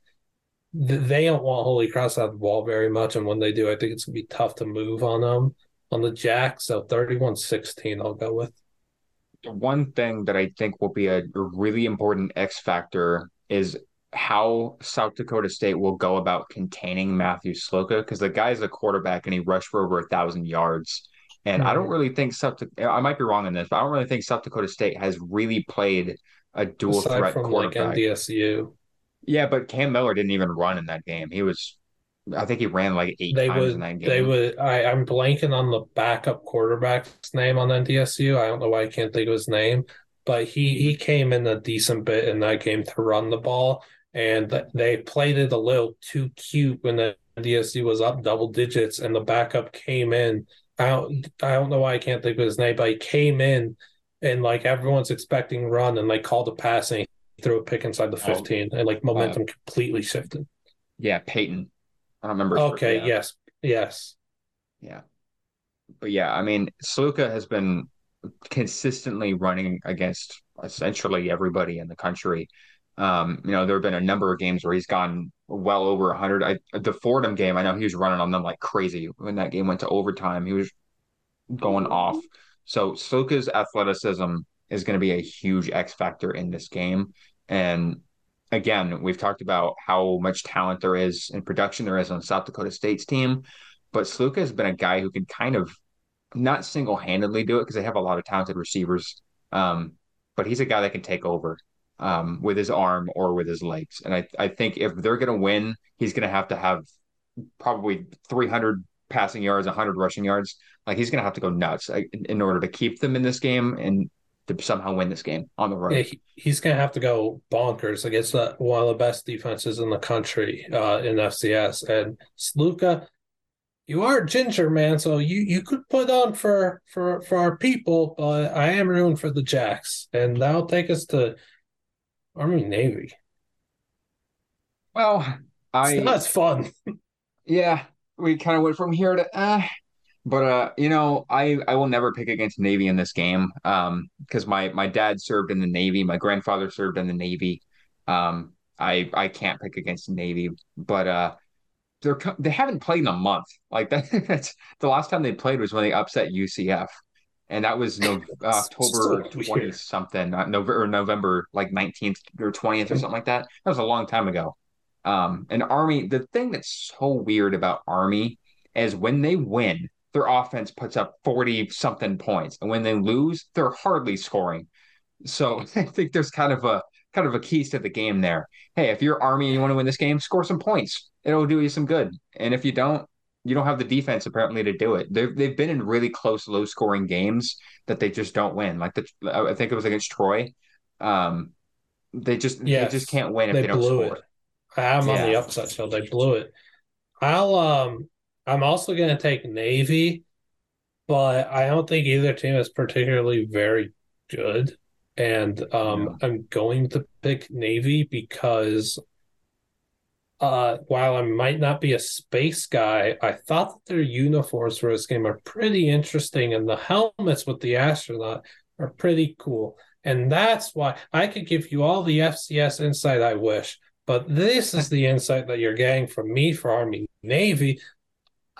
they don't want Holy Cross to have the ball very much. And when they do, I think it's gonna be tough to move on them on the jack. So 31 16, I'll go with. One thing that I think will be a really important X factor is how South Dakota State will go about containing Matthew Sluka because the guy's a quarterback and he rushed for over a thousand yards. And mm-hmm. I don't hmm. really think South. I might be wrong in this, but I don't really think South Dakota State has really played a dual Aside threat from quarterback. Like NDSU. Yeah, but Cam Miller didn't even run in that game. He was I think he ran like eight they times would, in that game. They would. I, I'm blanking on the backup quarterback's name on NDSU. I don't know why I can't think of his name, but he he came in a decent bit in that game to run the ball, and they played it a little too cute when the NDSU was up double digits, and the backup came in I don't I don't know why I can't think of his name, but he came in and like everyone's expecting run and like called a pass and he threw a pick inside the 15 oh, and like momentum uh, completely shifted. Yeah, Payton. I don't remember. Okay, yes. Yes. Yeah. But yeah, I mean, Sluka has been consistently running against essentially everybody in the country. Um, you know, there have been a number of games where he's gone well over 100. I, the Fordham game, I know he was running on them like crazy when that game went to overtime. He was going off. So Sluka's athleticism is going to be a huge X factor in this game. And again, we've talked about how much talent there is in production there is on South Dakota State's team, but Sluka has been a guy who can kind of not single handedly do it because they have a lot of talented receivers. Um, but he's a guy that can take over um, with his arm or with his legs. And I, I think if they're going to win, he's going to have to have probably 300 passing yards, 100 rushing yards. Like he's going to have to go nuts in order to keep them in this game and to somehow win this game on the road. Yeah, he, he's going to have to go bonkers against the, one of the best defenses in the country uh, in FCS. And Sluka, you are ginger, man, so you, you could put on for, for, for our people, but I am rooting for the Jacks. And that'll take us to Army Navy. Well, I. That's fun. yeah, we kind of went from here to. Uh, but uh, you know, I I will never pick against Navy in this game. Um, because my my dad served in the Navy, my grandfather served in the Navy. Um, I I can't pick against Navy, but uh, they're they haven't played in a month. Like that, that's the last time they played was when they upset UCF, and that was no October twenty something, not November or November like nineteenth or twentieth or something like that. That was a long time ago. Um, and Army, the thing that's so weird about Army is when they win, their offense puts up 40 something points. And when they lose, they're hardly scoring. So I think there's kind of a kind of a keys to the game there. Hey, if you're Army and you want to win this game, score some points. It'll do you some good. And if you don't, you don't have the defense apparently to do it. They've they've been in really close, low scoring games that they just don't win. Like the I think it was against Troy. Um, they just yes, they just can't win if they, they don't score. It. I'm yeah. on the upset field. They blew it. I'll um I'm also going to take Navy, but I don't think either team is particularly very good. And um, yeah. I'm going to pick Navy because uh, while I might not be a space guy, I thought that their uniforms for this game are pretty interesting, and the helmets with the astronaut are pretty cool. And that's why I could give you all the FCS insight I wish, but this is the insight that you're getting from me for Army Navy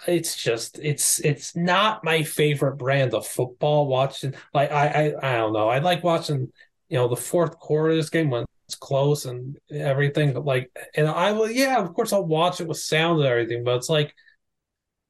it's just it's it's not my favorite brand of football watching. Like I, I i don't know. I like watching you know the fourth quarter of this game when it's close and everything but like and i will yeah of course i'll watch it with sound and everything but it's like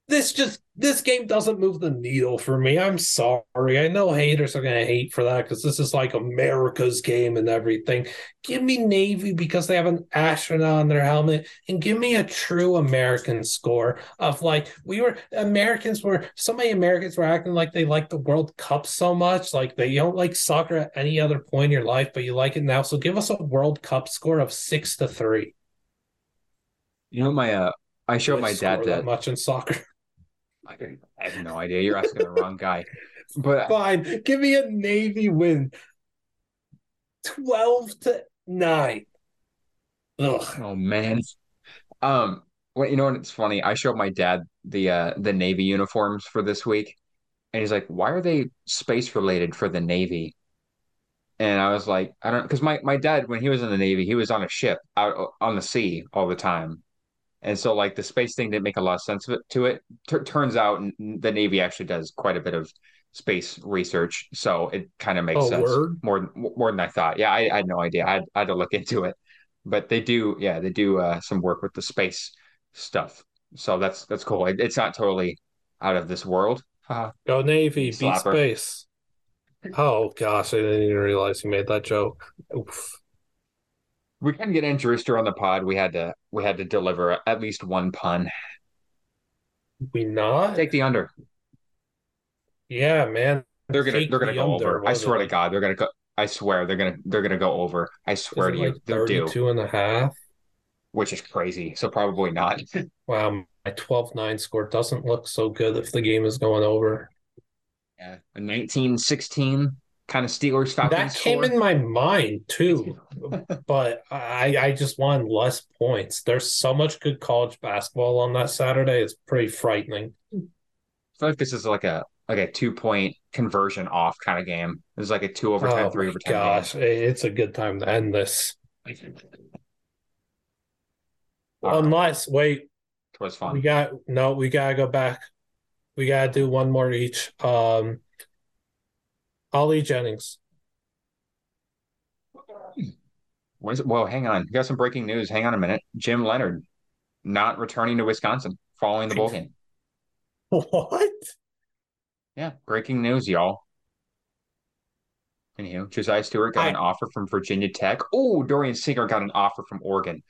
this just this game doesn't move the needle for me. I'm sorry. I know haters are gonna hate for that because this is like America's game and everything. Give me Navy because they have an astronaut on their helmet, and give me a true American score of like we were Americans were so many Americans were acting like they like the World Cup so much, like they don't like soccer at any other point in your life, but you like it now. So give us a World Cup score of six to three. You know my uh I showed my dad that, that much in soccer. I have no idea. You're asking the wrong guy. But fine, give me a Navy win. Twelve to nine. Ugh. Oh man. Um. Well, you know what? It's funny. I showed my dad the uh the Navy uniforms for this week, and he's like, "Why are they space related for the Navy?" And I was like, "I don't," know, because my my dad, when he was in the Navy, he was on a ship out on the sea all the time. And so, like the space thing didn't make a lot of sense to it. T- turns out the Navy actually does quite a bit of space research, so it kind of makes oh, sense word? more more than I thought. Yeah, I, I, had no idea. I had, I had, to look into it, but they do. Yeah, they do uh, some work with the space stuff. So that's that's cool. It, it's not totally out of this world. Uh, Go Navy, beat space. Oh gosh, I didn't even realize you made that joke. Oof we can get in Drewster on the pod. We had to we had to deliver at least one pun. We not take the under. Yeah, man. They're gonna take they're gonna the go under, over. I swear it? to God, they're gonna go. I swear they're gonna they're gonna go over. I swear to you, like they're 32 due. and a half. which is crazy. So probably not. wow, my 12-9 score doesn't look so good if the game is going over. Yeah, a 1916 kind of Steelers Falcons. That came in my mind too, but I I just wanted less points. There's so much good college basketball on that Saturday. It's pretty frightening. I feel like this is like a like a two point conversion off kind of game. It's like a two overtime, oh three overtime. Gosh, game. it's a good time to end this. Unless wait, it was fun. We got no, we gotta go back. We gotta do one more each. Um Ali Jennings. What is it? Well, hang on. You got some breaking news. Hang on a minute. Jim Leonhard not returning to Wisconsin following the bowl game. What? Yeah, breaking news, y'all. Anywho, Josiah Stewart got I... an offer from Virginia Tech. Oh, Dorian Singer got an offer from Oregon.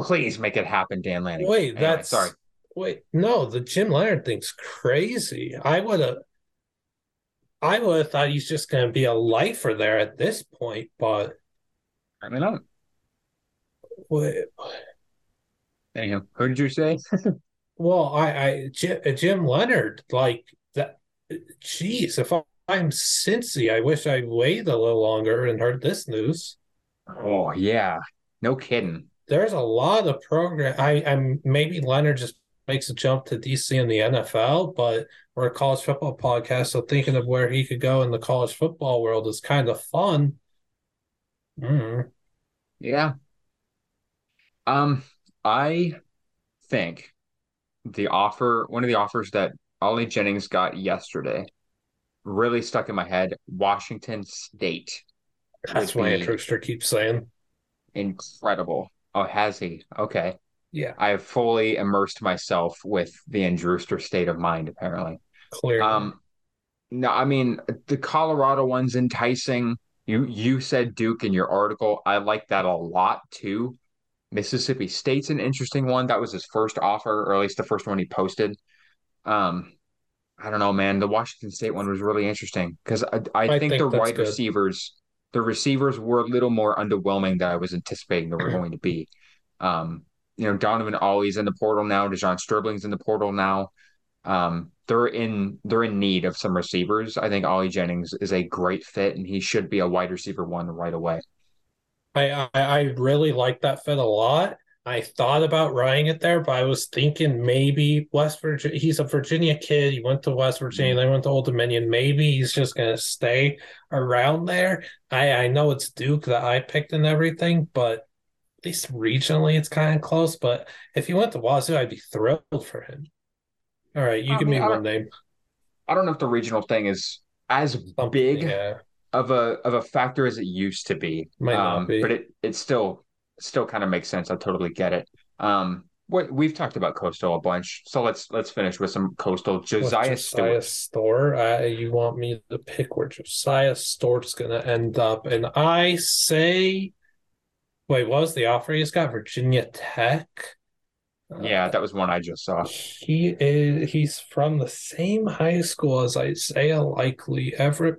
Please make it happen, Dan Lanning. Wait, anyway, that's sorry. Wait, no, the Jim Leonhard thing's crazy. I would have I would have thought he's just going to be a lifer there at this point, but I mean, not. Wait. Anyhow, who did you say? well, I, I uh, Jim, Jim Leonhard, like that. Jeez, if I'm Cincy, I wish I waited a little longer and heard this news. Oh yeah, no kidding. There's a lot of program. I, I'm maybe Leonhard just makes a jump to DC in the NFL, but we're a college football podcast, so thinking of where he could go in the college football world is kind of fun. Mm. Yeah. Um, I think the offer, one of the offers that Ali Jennings got yesterday, really stuck in my head. Washington State. That's what Andrew keeps saying. Incredible. Oh, has he? Okay. Yeah. I have fully immersed myself with the Andrewster state of mind, apparently. Clear. Um, no, I mean the Colorado one's enticing. You you said Duke in your article. I like that a lot too. Mississippi State's an interesting one. That was his first offer, or at least the first one he posted. Um, I don't know, man. The Washington State one was really interesting because I, I, I, think, think the wide good. receivers, the receivers were a little more underwhelming than I was anticipating they were going to be. Um, you know, Donovan Ollie's in the portal now. De'Zhaun Stribling's in the portal now. Um, they're in they're in need of some receivers. I think Ali Jennings is a great fit, and he should be a wide receiver one right away. I I, I really like that fit a lot. I thought about writing it there, but I was thinking maybe West Virginia. He's a Virginia kid. He went to West Virginia. Mm-hmm. They went to Old Dominion. Maybe he's just going to stay around there. I I know it's Duke that I picked and everything, but least regionally, it's kind of close. But if he went to Wazoo, I'd be thrilled for him. All right, you I give mean, me one name. I don't know if the regional thing is as Something, big yeah. of a of a factor as it used to be. Um, be. but it it still still kind of makes sense. I totally get it. Um, what we've talked about Coastal a bunch, so let's let's finish with some Coastal. Josiah, Josiah Stewart. Uh, you want me to pick where Josiah Stewart's going to end up, and I say Wait, what was the offer? He's got Virginia Tech. Yeah, that was one I just saw. He is he's from the same high school as Isaiah Likely Everett.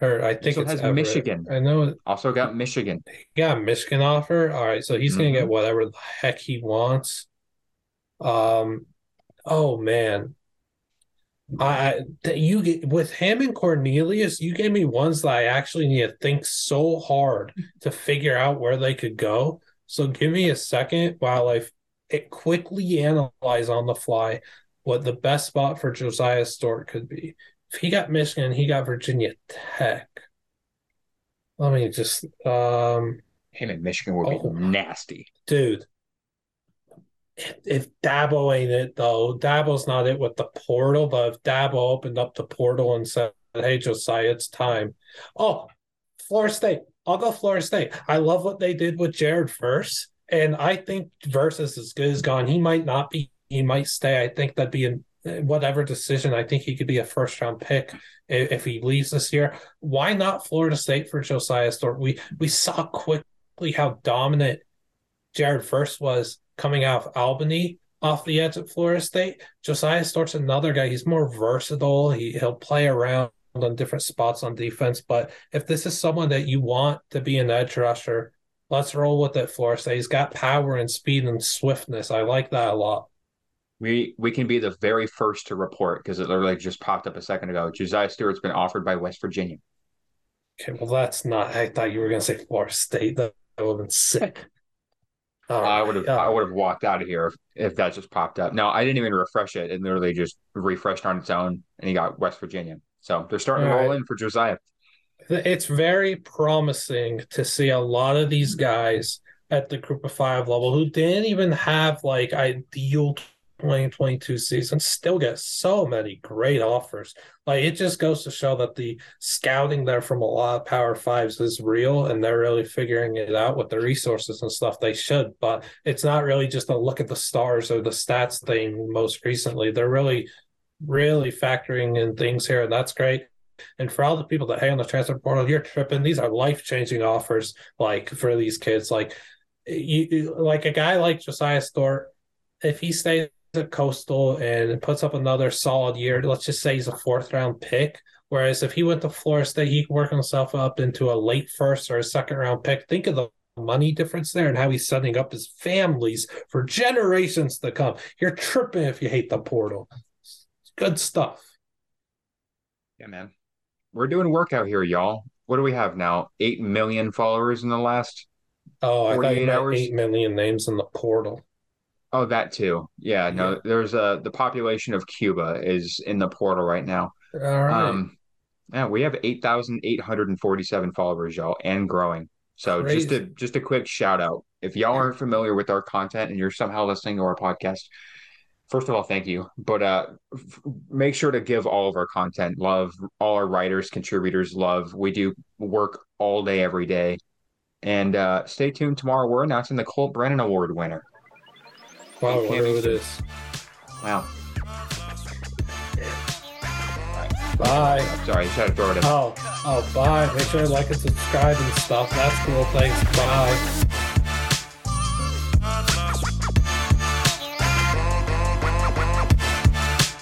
Or I think it's Everett. Michigan. I know also got Michigan. Yeah, Michigan offer. All right, so he's mm-hmm. gonna get mm-hmm. whatever the heck he wants. Um oh man. I that you get with him and Cornelius, you gave me ones that I actually need to think so hard to figure out where they could go. So give me a second while I it quickly analyze on the fly what the best spot for Josiah Stewart could be. If he got Michigan, he got Virginia Tech. Let me just um him in Michigan would oh, be nasty. Dude, if Dabo ain't it though, Dabo's not it with the portal, but if Dabo opened up the portal and said, Hey Josiah, it's time. Oh, Florida State. I'll go Florida State. I love what they did with Jared Verse. And I think Verse is as good as gone. He might not be, he might stay. I think that'd be in whatever decision. I think he could be a first round pick if, if he leaves this year. Why not Florida State for Josiah Stewart? We we saw quickly how dominant Jared Verse was coming out of Albany off the edge at Florida State. Josiah Stewart's another guy. He's more versatile. He he'll play around on different spots on defense. But if this is someone that you want to be an edge rusher, let's roll with it, Florida State. He's got power and speed and swiftness. I like that a lot. We we can be the very first to report because it literally just popped up a second ago. Josiah Stewart's been offered by West Virginia. Okay, well that's not. I thought you were going to say Florida State. That would have been sick. Uh, I would have I would have walked out of here if, if that just popped up. No, I didn't even refresh it. It literally just refreshed on its own, and he got West Virginia. So they're starting All to roll right. in for Josiah. It's very promising to see a lot of these guys at the group of five level who didn't even have like ideal 2022 season still get so many great offers. Like it just goes to show that the scouting there from a lot of Power Fives is real and they're really figuring it out with the resources and stuff they should. But it's not really just a look at the stars or the stats thing most recently. They're really, really factoring in things here, and that's great. And for all the people that hang on the transfer portal, you're tripping. These are life changing offers, like for these kids. Like you, like a guy like Josiah Stewart, if he stays at Coastal and puts up another solid year, let's just say he's a fourth round pick. Whereas if he went to Florida State, he could work himself up into a late first or a second round pick. Think of the money difference there and how he's setting up his families for generations to come. You're tripping if you hate the portal. It's good stuff. Yeah, man. We're doing workout here, y'all. What do we have now? Eight million followers in the last. Oh, I thought you hours? eight million names in the portal. Oh, that too. Yeah, no, yeah. there's a the population of Cuba is in the portal right now. All right. Um, yeah, we have eight thousand eight hundred and forty-seven followers, y'all, and growing. So Crazy. just a just a quick shout out. If y'all aren't familiar with our content and you're somehow listening to our podcast, first of all, thank you. But uh, f- make sure to give all of our content love. All our writers, contributors, love. We do work all day, every day. And uh, stay tuned tomorrow. We're announcing the Colt Brennan Award winner. Wow, whatever it is. Wow. Bye. Sorry, I tried to throw it in. Oh, oh, bye. Make sure to like and subscribe and stuff. That's cool. Thanks. Bye.